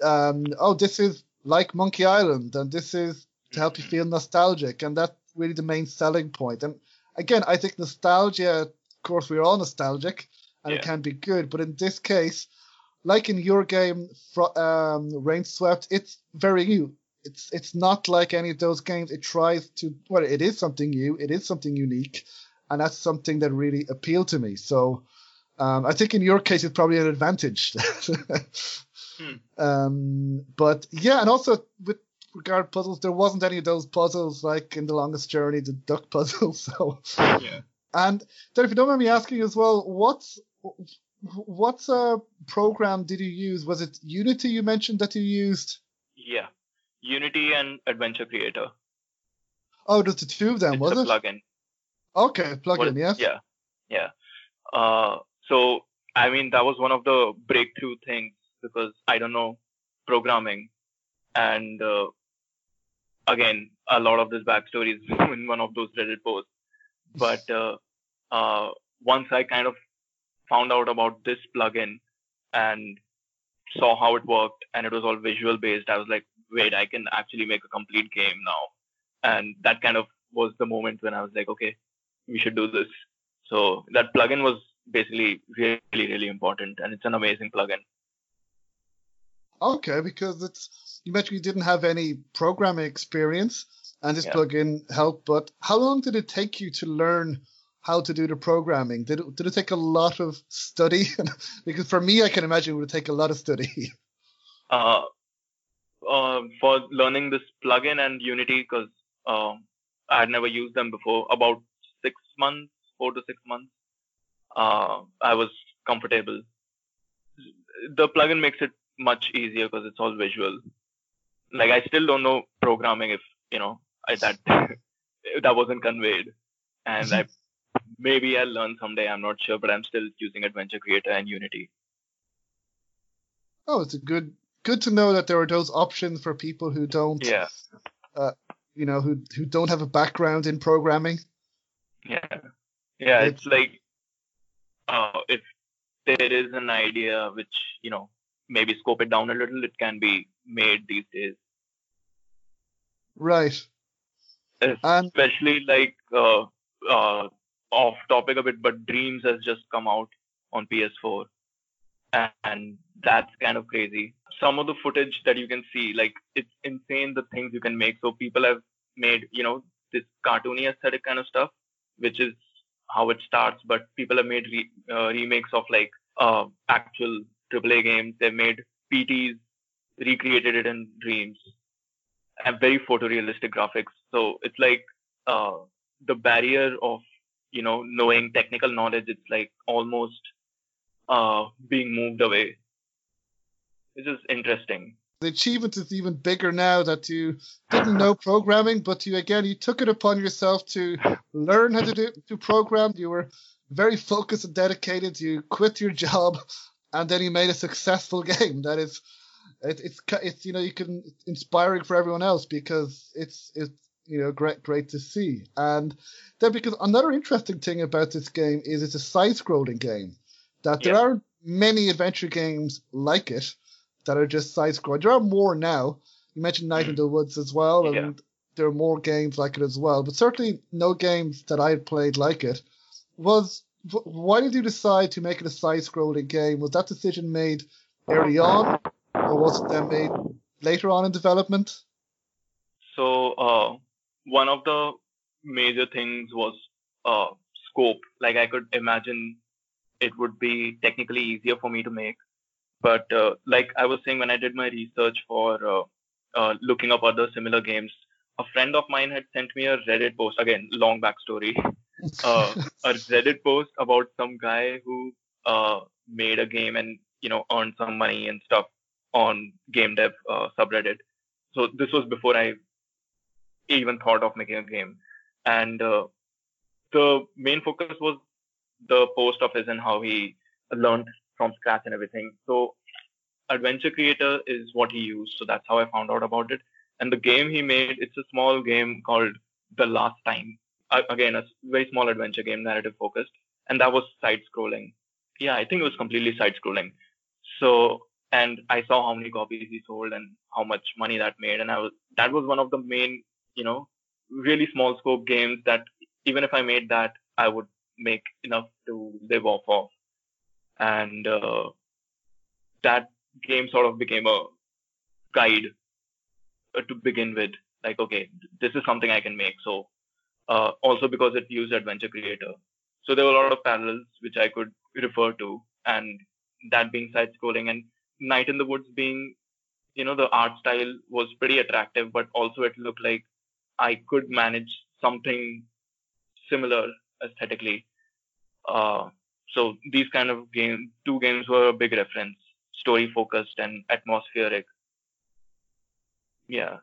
um, oh this is like monkey island and this is to help you feel nostalgic and that's really the main selling point. point and again i think nostalgia of course we're all nostalgic and Yeah. it can be good. But in this case, like in your game, um, Rainswept, it's very new. It's it's not like any of those games. It tries to well, it is something new. It is something unique, and that's something that really appealed to me. So. Um, I think in your case it's probably an advantage. Hmm. um, but yeah, and also with regard puzzles, there wasn't any of those puzzles like in the longest journey, the duck puzzle. So, Yeah. and then if you don't mind me asking as well, what's what's a program did you use? Was it Unity you mentioned that you used? Yeah. Unity and Adventure Creator. Oh, there's the two of them, it's was a it? plugin. Okay, plugin, yes. Yeah. Yeah. Uh, so, I mean, that was one of the breakthrough things because I don't know programming. And uh, again, a lot of this backstory is in one of those Reddit posts. But uh, uh, once I kind of found out about this plugin and saw how it worked and it was all visual based, I was like, wait, I can actually make a complete game now. And that kind of was the moment when I was like, okay, we should do this. So that plugin was basically really, really important, and it's an amazing plugin. Okay, because it's you mentioned you didn't have any programming experience, and this Yeah. plugin helped. But how long did it take you to learn how to do the programming? Did it, did it take a lot of study? because for me, I can imagine it would take a lot of study. Uh, uh, for learning this plugin and Unity, because um, I had never used them before, about six months, four to six months, uh, I was comfortable. The plugin makes it much easier because it's all visual. Like I still don't know programming if you know I, that that wasn't conveyed, and I maybe I'll learn someday. I'm not sure, but I'm still using Adventure Creator and Unity. oh, it's a good good to know that there are those options for people who don't, Yeah, you know, who who don't have a background in programming. yeah, yeah. It- It's like uh, if there is an idea which you know maybe scope it down a little, it can be made these days. Right. And especially like uh, uh, off topic a bit, but Dreams has just come out on PS4, and that's kind of crazy. Some of the footage that you can see, like it's insane the things you can make. So people have made, you know, this cartoony aesthetic kind of stuff, which is how it starts. But people have made re- uh, remakes of like uh, actual AAA games. They've made PTs, recreated it in Dreams, and very photorealistic graphics. So it's like uh, the barrier of you know knowing technical knowledge. It's like almost uh, being moved away. Which is interesting. the achievement is even bigger now that you didn't know programming, but you again you took it upon yourself to learn how to do to program. You were very focused and dedicated. You quit your job, and then you made a successful game. That is, it, it's it's you know you can inspiring for everyone else because it's it's you know great great to see. And then because another interesting thing about this game is it's a side-scrolling game. That there Yeah. aren't many adventure games like it that are just side scrolling. There are more now. You mentioned Night in the Woods as well, and Yeah. there are more games like it as well. But certainly no games that I had played like it. Was why did you decide to make it a side scrolling game? Was that decision made early on, or was it then made later on in development? So uh, one of the major things was uh, scope. Like I could imagine it would be technically easier for me to make, but uh, like I was saying when I did my research for uh, uh, looking up other similar games, a friend of mine had sent me a Reddit post. Again, long backstory. uh, a Reddit post about some guy who uh, made a game and you know earned some money and stuff on game dev uh, subreddit. So this was before I even thought of making a game, and uh, the main focus was the post of his and how he learned from scratch and everything. So Adventure Creator is what he used. So that's how I found out about it. And the game he made, it's a small game called The Last Time again, a very small adventure game, narrative focused, and that was side scrolling. Yeah, I think it was completely side scrolling. So, and I saw how many copies he sold and how much money that made, and I was that was one of the main, you know, really small scope games that even if I made that, I would make enough to live off of. and uh, that game sort of became a guide uh, to begin with. Like, okay, this is something I can make. So, uh, also because it used Adventure Creator, so there were a lot of parallels which I could refer to, and that being side scrolling and Night in the Woods being, you know, the art style was pretty attractive, but also it looked like I could manage something similar aesthetically. Uh, so these kind of games, two games were a big reference, story focused and atmospheric. Yeah.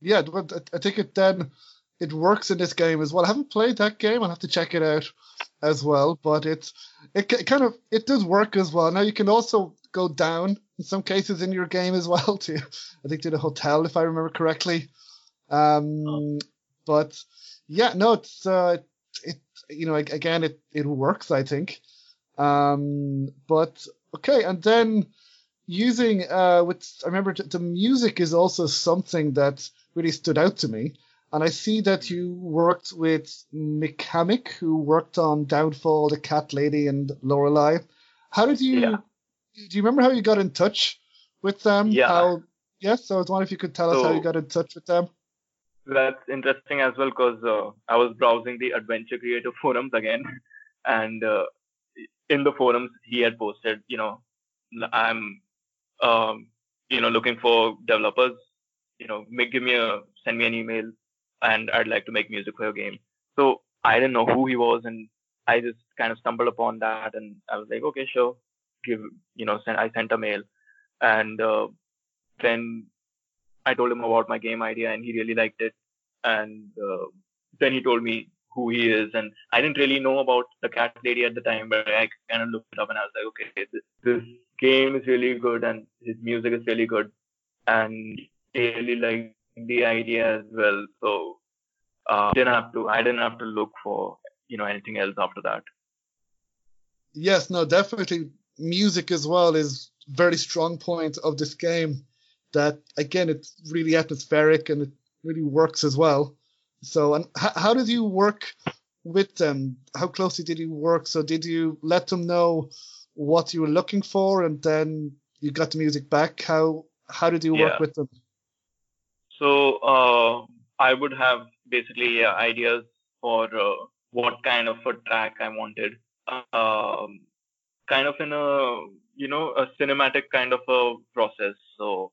Yeah, but I think it then it works in this game as well. I haven't played that game. I'll have to check it out as well. But it's it, it kind of it does work as well. Now you can also go down in some cases in your game as well to I think to the hotel if I remember correctly. Um, oh. but yeah, no, it's uh, it you know again it it works I think. Um, but okay, and then using uh with I remember the music is also something that really stood out to me. And I see that you worked with Micamic, who worked on Downfall, The Cat Lady, and Lorelai. How did you? Yeah. Do you remember how you got in touch with them? Yeah. How, yes. So I was wondering if you could tell so, us how you got in touch with them. That's interesting as well because uh, I was browsing the Adventure Creator forums again, and uh, in the forums he had posted, you know, I'm, um, you know, looking for developers. You know, make give me a send me an email and I'd like to make music for your game. So I didn't know who he was, and I just kind of stumbled upon that, and I was like, okay, sure, give, you know, send, I sent a mail, and uh, then I told him about my game idea, and he really liked it, and uh, then he told me who he is, and I didn't really know about the cat lady at the time, but I kind of looked it up, and I was like, okay, this, this game is really good, and his music is really good, and really liked the idea as well. So uh, didn't have to. I didn't have to look for you know anything else after that. Yes, no, definitely. Music as well is very strong point of this game. That again, it's really atmospheric and it really works as well. So, and h- how did you work with them? How closely did you work? So, did you let them know what you were looking for, and then you got the music back? How how did you work with them? So uh, I would have basically uh, ideas for uh, what kind of a track I wanted. Um, kind of in a you know a cinematic kind of a process. So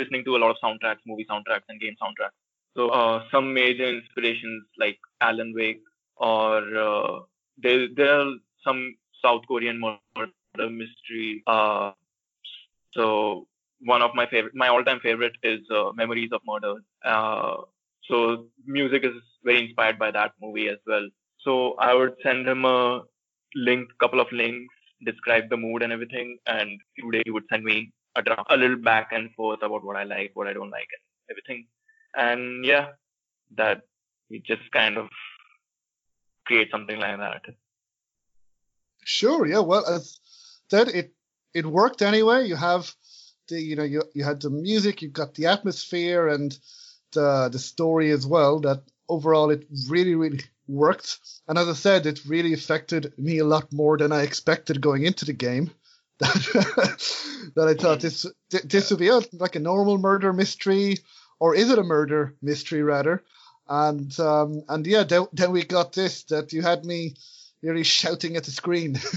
listening to a lot of soundtracks, movie soundtracks, and game soundtracks. So uh, some major inspirations like Alan Wake or uh, there there are some South Korean murder mystery. Uh, so one of my favorite, my all-time favorite is uh, Memories of Murder. Uh, so music is very inspired by that movie as well. So I would send him a link, couple of links, describe the mood and everything, and days he would send me a, a little back and forth about what I like, what I don't like, and everything. And yeah, that we just kind of create something like that. Sure. Yeah. Well, uh, as said, it it worked anyway. You have the you know you you had the music, you've got the atmosphere and the the story as well. That overall it really really worked. And as I said, it really affected me a lot more than I expected going into the game. that I thought this this would be a, like a normal murder mystery, or is it a murder mystery rather? And um, and yeah, then, then we got this that you had me really shouting at the screen.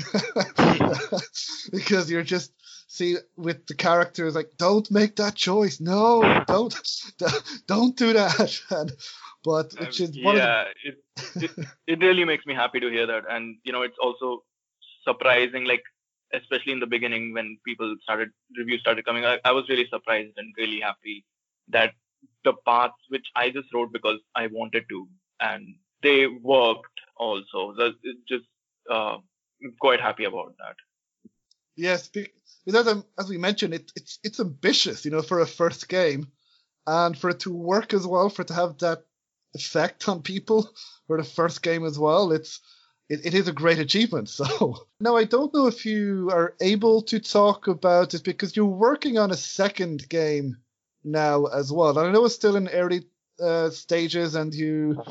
Because you're just see with the characters like don't make that choice. No don't don't do that. And, but which is um, yeah the... it, it, it really makes me happy to hear that. And you know it's also surprising like especially in the beginning when people started reviews started coming I, I was really surprised and really happy that the paths which i just wrote because i wanted to and they worked also. So just uh, quite happy about that. Yes, because as we mentioned, it, it's it's ambitious, you know, for a first game, and for it to work as well, for it to have that effect on people for the first game as well, it's it, it is a great achievement. So now I don't know if you are able to talk about it because you're working on a second game now as well, and I know it's still in early uh, stages, and you,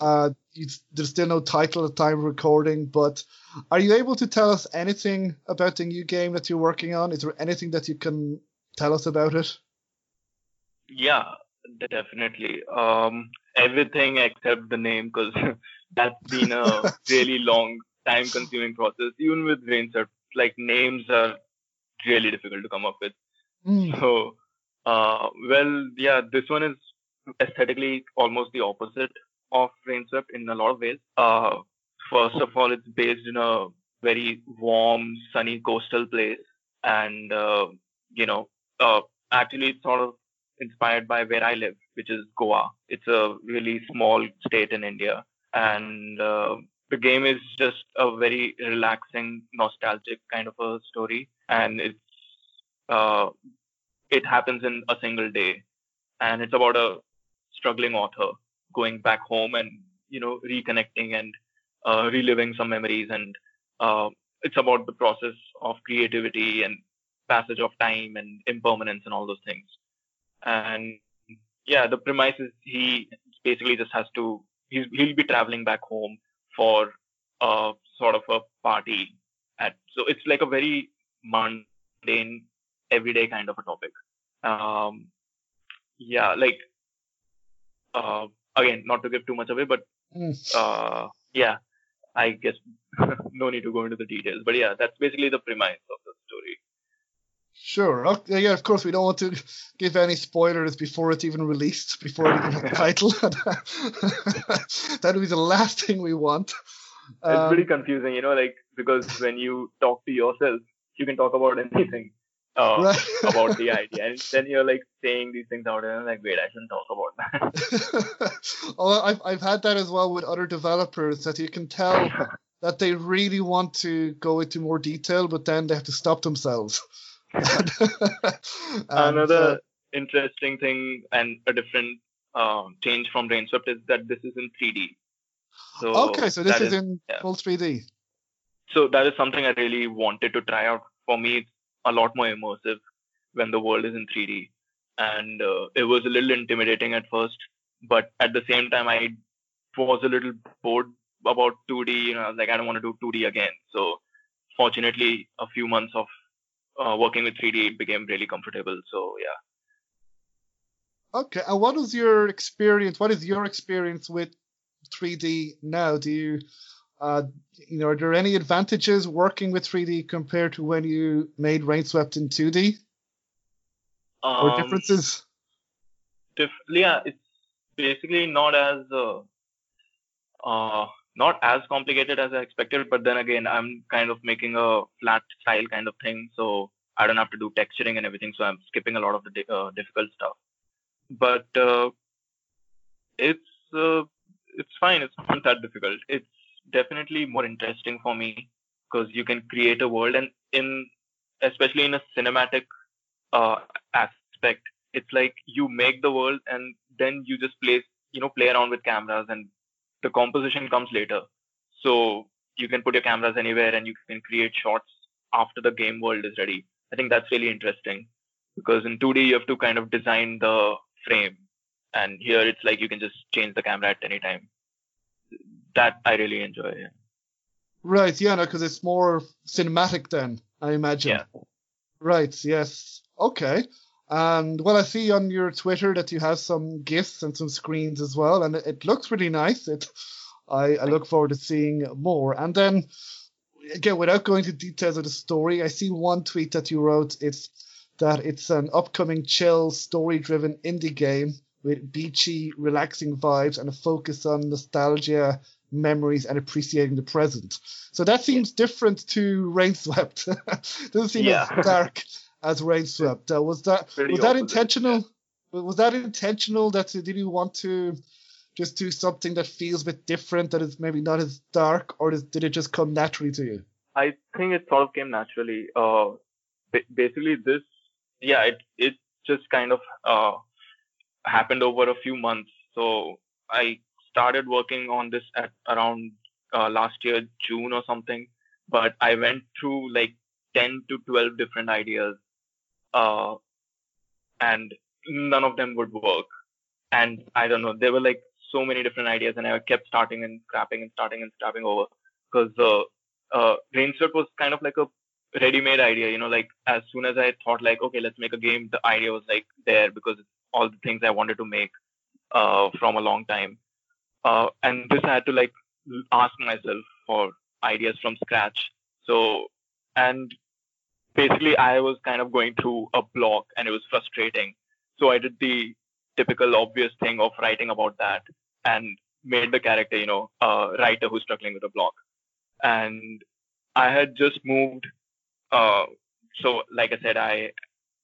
uh, you, there's still no title at time recording. But are you able to tell us anything about the new game that you're working on? Is there anything that you can tell us about it? Yeah, definitely. Um, everything except the name, because that's been a really long, time-consuming process. Even with Rainswept, like names are really difficult to come up with. Mm. So, uh, well, yeah, this one is aesthetically almost the opposite of Rainswept in a lot of ways. Uh, first of all, it's based in a very warm, sunny coastal place, and uh, you know, uh, actually, it's sort of inspired by where I live, which is Goa. It's a really small state in India, and uh, the game is just a very relaxing, nostalgic kind of a story, and it's uh, it happens in a single day, and it's about a struggling author going back home and you know reconnecting and uh, reliving some memories, and uh, it's about the process of creativity and passage of time and impermanence and all those things. And yeah, the premise is he basically just has to he's, he'll be traveling back home for a sort of a party at so it's like a very mundane everyday kind of a topic um yeah like uh again not to give too much away but mm. uh yeah i guess no need to go into the details but yeah that's basically the premise of the story Sure. Okay, yeah, of course, we don't want to give any spoilers before it's even released, before it even has a title. that would be the last thing we want. Um, it's pretty confusing, you know, like because when you talk to yourself, you can talk about anything uh, right. about the idea, and then you're like saying these things out, and I'm like, wait, I shouldn't talk about that. oh, I've I've had that as well with other developers that you can tell that they really want to go into more detail, but then they have to stop themselves. Another interesting thing and a different uh, change from Rainswept is that this is in 3D. So okay, so this is, is, in yeah. full 3D. So that is something I really wanted to try out. For me, it's a lot more immersive when the world is in 3D, and uh, it was a little intimidating at first, but at the same time, I was a little bored about 2D. You know, I was like, I don't want to do 2D again. So fortunately, a few months of uh, working with 3D, it became really comfortable. So yeah. Okay, and what is your experience? What is your experience with 3D now? Do you, uh, you know, are there any advantages working with 3D compared to when you made Rainswept in 2D? Um, or differences? Diff- yeah, it's basically not as uh, uh, not as complicated as I expected, but then again, I'm kind of making a flat style kind of thing, so I don't have to do texturing and everything, so I'm skipping a lot of the di- uh, difficult stuff. But uh, it's uh, it's fine. It's not that difficult. It's definitely more interesting for me because you can create a world, and in especially in a cinematic uh, aspect, it's like you make the world and then you just place you know play around with cameras and the composition comes later. So you can put your cameras anywhere and you can create shots after the game world is ready. I think that's really interesting because in 2D you have to kind of design the frame, and here it's like you can just change the camera at any time. That I really enjoy. Yeah. Right, yeah, no, because it's more cinematic then, I imagine. Yeah. Right, yes. Okay. And well, I see on your Twitter that you have some gifts and some screens as well, and it, it looks really nice. It, I, I look forward to seeing more. And then, again, without going into details of the story, I see one tweet that you wrote. It's that it's an upcoming chill, story-driven indie game with beachy, relaxing vibes and a focus on nostalgia, memories, and appreciating the present. So that seems different to Rainswept. Doesn't seem yeah. as dark as Rainswept. Uh, was that Pretty was that intentional? Yeah. Was that intentional? That did you want to just do something that feels a bit different, that is maybe not as dark, or did it just come naturally to you? I think it sort of came naturally. Uh, basically, this yeah, it it just kind of uh, happened over a few months. So I started working on this at around uh, last year June or something, but I went through like 10 to 12 different ideas uh, and none of them would work. and I don't know, there were like so many different ideas, and I kept starting and scrapping and starting and scrapping over because uh, uh, Rainswept was kind of like a ready-made idea. You know, like as soon as I thought like, okay, let's make a game, the idea was like there because all the things I wanted to make uh, from a long time. Uh, and this I had to like ask myself for ideas from scratch. So, and basically I was kind of going through a block and it was frustrating. So I did the typical obvious thing of writing about that and made the character, you know, a writer who's struggling with a block. And I had just moved. Uh, so, like I said, I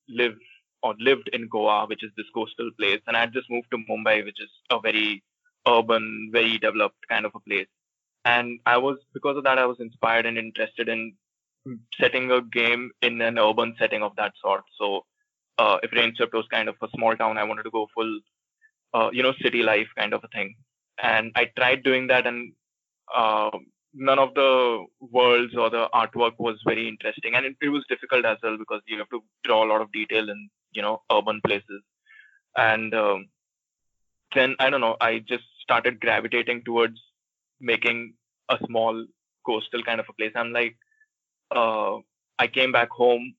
live or lived in Goa, which is this coastal place, and I had just moved to Mumbai, which is a very urban, very developed kind of a place. And I was because of that, I was inspired and interested in setting a game in an urban setting of that sort. So uh, if Rainswept was kind of a small town, I wanted to go full, uh, you know, city life kind of a thing. And I tried doing that, and uh, none of the worlds or the artwork was very interesting, and it, it, was difficult as well because you have to draw a lot of detail in you know urban places. And um, then I don't know, I just started gravitating towards making a small coastal kind of a place. I'm like, uh, I came back home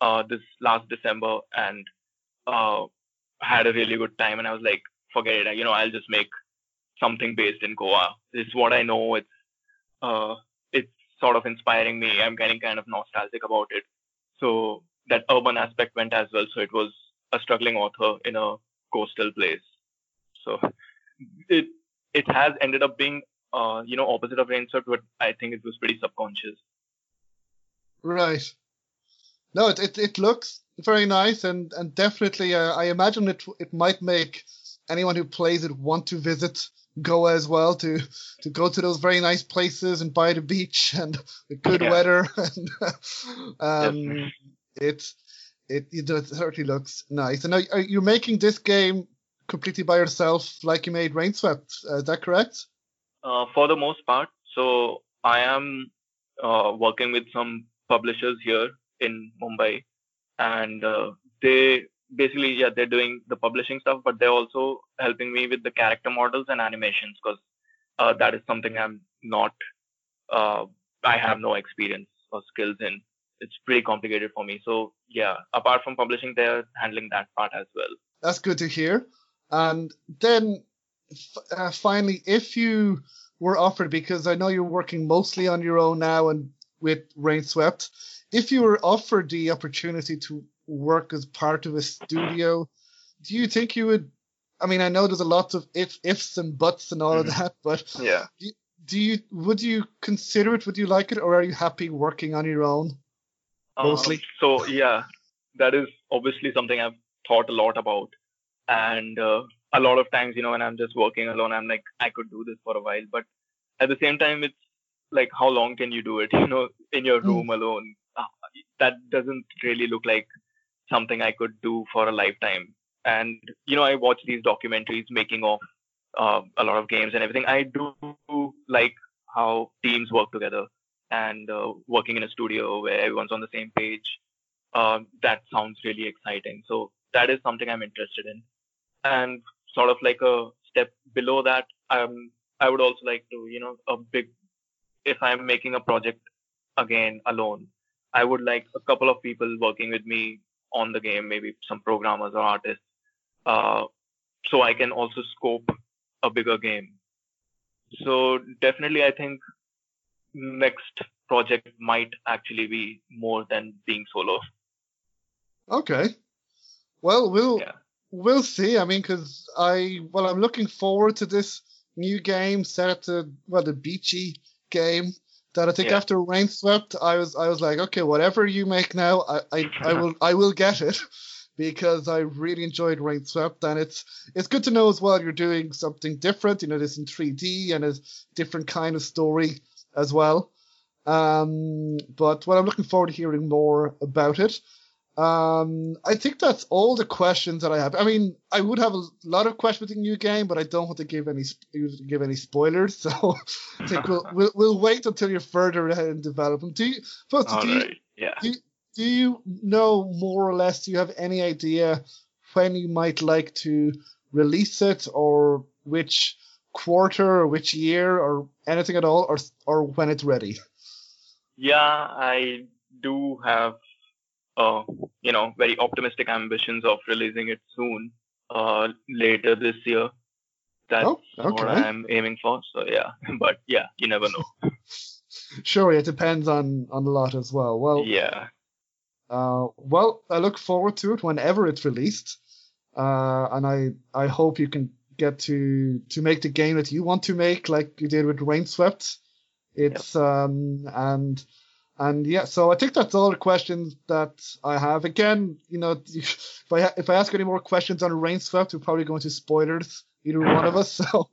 uh, this last December and uh, had a really good time. And I was like, forget it. You know, I'll just make something based in Goa. Is what I know. It's uh, it's sort of inspiring me. I'm getting kind of nostalgic about it. So that urban aspect went as well. So it was a struggling author in a coastal place. So it it has ended up being uh, you know opposite of Rainswept, but I think it was pretty subconscious. Right. No, it, it, it looks very nice, and and definitely, uh, I imagine it it might make anyone who plays it want to visit Goa as well to to go to those very nice places and by the beach and the good yeah. weather and um, it it it certainly looks nice. And are, are you making this game completely by yourself, like you made Rainswept? Uh, is that correct? Uh, for the most part. So I am uh, working with some publishers here in Mumbai, and uh, they basically yeah they're doing the publishing stuff, but they're also helping me with the character models and animations because uh, that is something I'm not uh, I have no experience or skills in. It's pretty complicated for me. So yeah, apart from publishing, they're handling that part as well. That's good to hear. And then uh, finally, if you were offered, because I know you're working mostly on your own now and with Rainswept, if you were offered the opportunity to work as part of a studio, do you think you would? I mean, I know there's a lot of if, ifs and buts and all mm. of mm-hmm. that, but yeah, do, do, you would you consider it? Would you like it, or are you happy working on your own? Mostly. Um, so yeah, that is obviously something I've thought a lot about, and uh, a lot of times, you know, when I'm just working alone, I'm like, I could do this for a while, but at the same time, it's like, how long can you do it? You know, in your hmm. room alone, that doesn't really look like something I could do for a lifetime. And you know, I watch these documentaries making of uh, a lot of games and everything. I do like how teams work together and uh, working in a studio where everyone's on the same page. Uh, that sounds really exciting. So that is something I'm interested in. And sort of like a step below that, um, I would also like to, you know, a big. If I'm making a project again alone, I would like a couple of people working with me on the game, maybe some programmers or artists, uh, so I can also scope a bigger game. So definitely, I think next project might actually be more than being solo. Okay. Well, we'll yeah. we'll see. I mean, because I well, I'm looking forward to this new game set at the well the beachy game that I think yeah. after Rainswept, I was I was like, okay, whatever you make now, I, I, I will I will get it because I really enjoyed Rainswept and it's it's good to know as well you're doing something different. You know, this in 3D and a different kind of story as well. Um, but well, I'm looking forward to hearing more about it. Um, I think that's all the questions that I have. I mean, I would have a lot of questions with the new game, but I don't want to give any give any spoilers. So I think we'll, we'll, we'll wait until you're further ahead in development. Do you, first, do, you, yeah. do, do you know more or less? Do you have any idea when you might like to release it, or which quarter, or which year, or anything at all, or or when it's ready? Yeah, I do have, uh, you know, very optimistic ambitions of releasing it soon, uh, later this year. That's Oh, okay. what I'm aiming for. So yeah, but yeah, you never know. Sure, it depends on on a lot as well. Well, Yeah, Uh, well, I look forward to it whenever it's released, uh, and I I hope you can get to to make the game that you want to make, like you did with Rainswept. It's um and and yeah, so I think that's all the questions that I have. Again, you know, if I if I ask any more questions on Rainswept, we're probably going to spoilers, either one of us. So,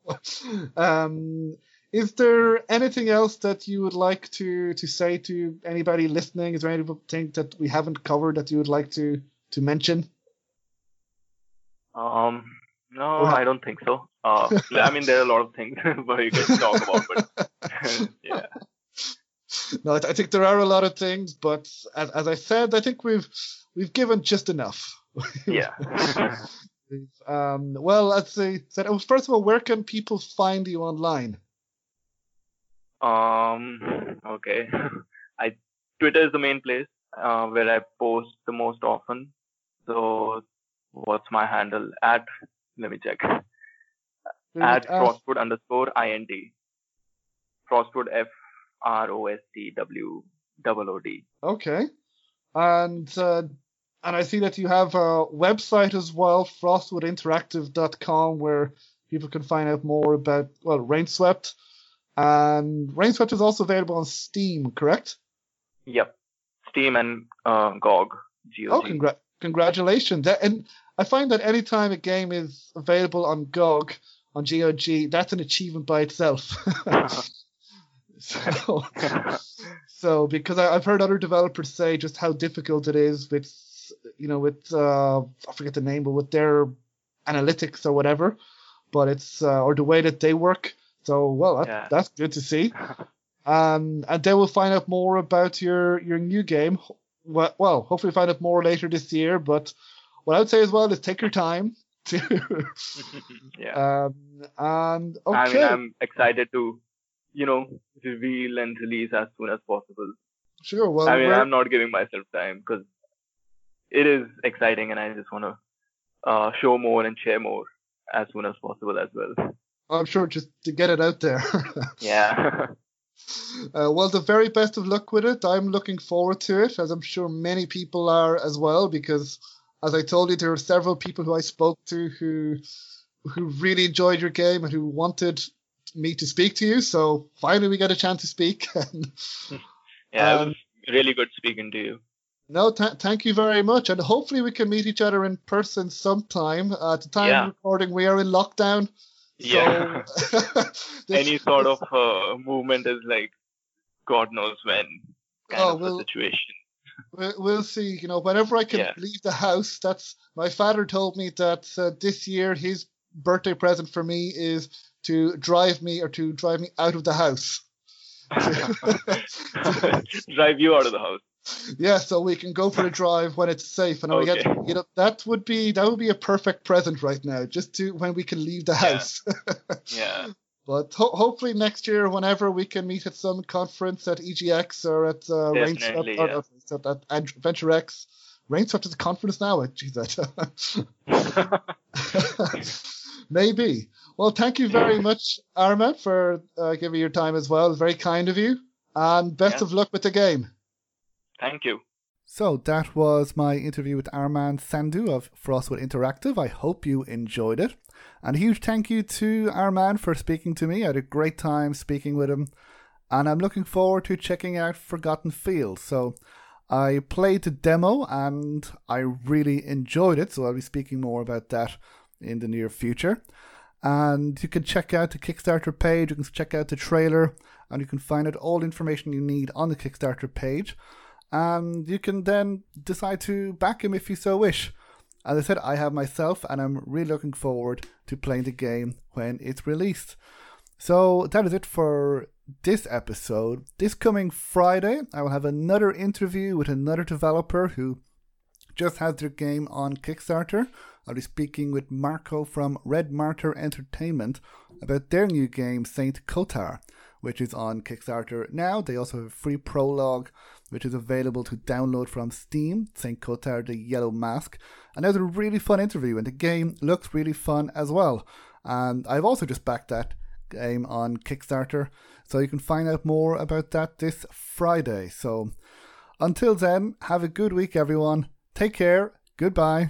um, is there anything else that you would like to to say to anybody listening? Is there anything that we haven't covered that you would like to to mention? um, no, I don't think so. Uh, I mean, there are a lot of things where you can talk about, but yeah, No, I, I think there are a lot of things, but as, as I said, I think we've we've given just enough. yeah. Um, well, let's say said. oh, First of all, where can people find you online? Um. Okay. I Twitter is the main place uh, where I post the most often. So what's my handle? At let me check. At Frostwood underscore int. Frostwood F R O S T W double O D. Okay. And uh, and I see that you have a website as well, frostwoodinteractive.com, where people can find out more about well, Rainswept. And Rainswept is also available on Steam, correct? Yep. Steam and uh, GOG. G Oh, O G. congra- congratulations! That- And I find that anytime a game is available on GOG, on GOG, that's an achievement by itself. so, so because I, I've heard other developers say just how difficult it is with, you know, with uh, I forget the name, but with their analytics or whatever, but it's uh, or the way that they work. So well, that, Yeah. that's good to see. Um, and then we'll find out more about your your new game. Well, well, hopefully find out more later this year. But what I would say as well is take your time to. yeah. um, and okay. I mean, I'm excited to, you know, reveal and release as soon as possible. Sure. Well, I mean, I'm not giving myself time because it is exciting, and I just want to uh, show more and share more as soon as possible as well. I'm sure just to get it out there. Yeah. uh, well, the very best of luck with it. I'm looking forward to it, as I'm sure many people are as well, because as I told you, there are several people who I spoke to who who really enjoyed your game and who wanted me to speak to you. So finally, we got a chance to speak. And, yeah, Um, really good speaking to you. no, th- thank you very much, and hopefully we can meet each other in person sometime. Uh, at the time Yeah. of recording, we are in lockdown. Yeah. So Any sort of uh, movement is like, God knows when kind Oh, of well, a situation. We- We'll see. You know, whenever I can Yeah. leave the house, that's my father told me that uh, this year his birthday present for me is to drive me or to drive me out of the house. Drive you out of the house. yeah, so we can go for a drive when it's safe, and I get you know that would be that would be a perfect present right now, just to when we can leave the house. Yeah. yeah. but ho- hopefully next year, whenever we can meet at some conference at EGX or at uh, Range, Definitely, or, yeah. or, at, at Adventure X. Rainswept is a conference now. that. Maybe. Well, thank you very much, Armaan, for uh, giving your time as well. Very kind of you. And best Yeah. of luck with the game. Thank you. So that was my interview with Armaan Sandhu of Frostwood Interactive. I hope you enjoyed it. And a huge thank you to Armaan for speaking to me. I had a great time speaking with him. And I'm looking forward to checking out Forgotten Fields. So I played the demo and I really enjoyed it. So I'll be speaking more about that in the near future. And you can check out the Kickstarter page, you can check out the trailer, and you can find out all the information you need on the Kickstarter page and you can then decide to back him if you so wish. As I said, I have myself, and I'm really looking forward to playing the game when it's released. So that is it for this episode. This coming Friday, I will have another interview with another developer who just had their game on Kickstarter. I'll be speaking with Marco from Red Martyr Entertainment about their new game, Saint Kotar, which is on Kickstarter now. They also have a free prologue, which is available to download from Steam, Saint Kotar the Yellow Mask. And there's a really fun interview, and the game looks really fun as well. And I've also just backed that game on Kickstarter, so you can find out more about that this Friday. So until then, have a good week, everyone. Take care. Goodbye.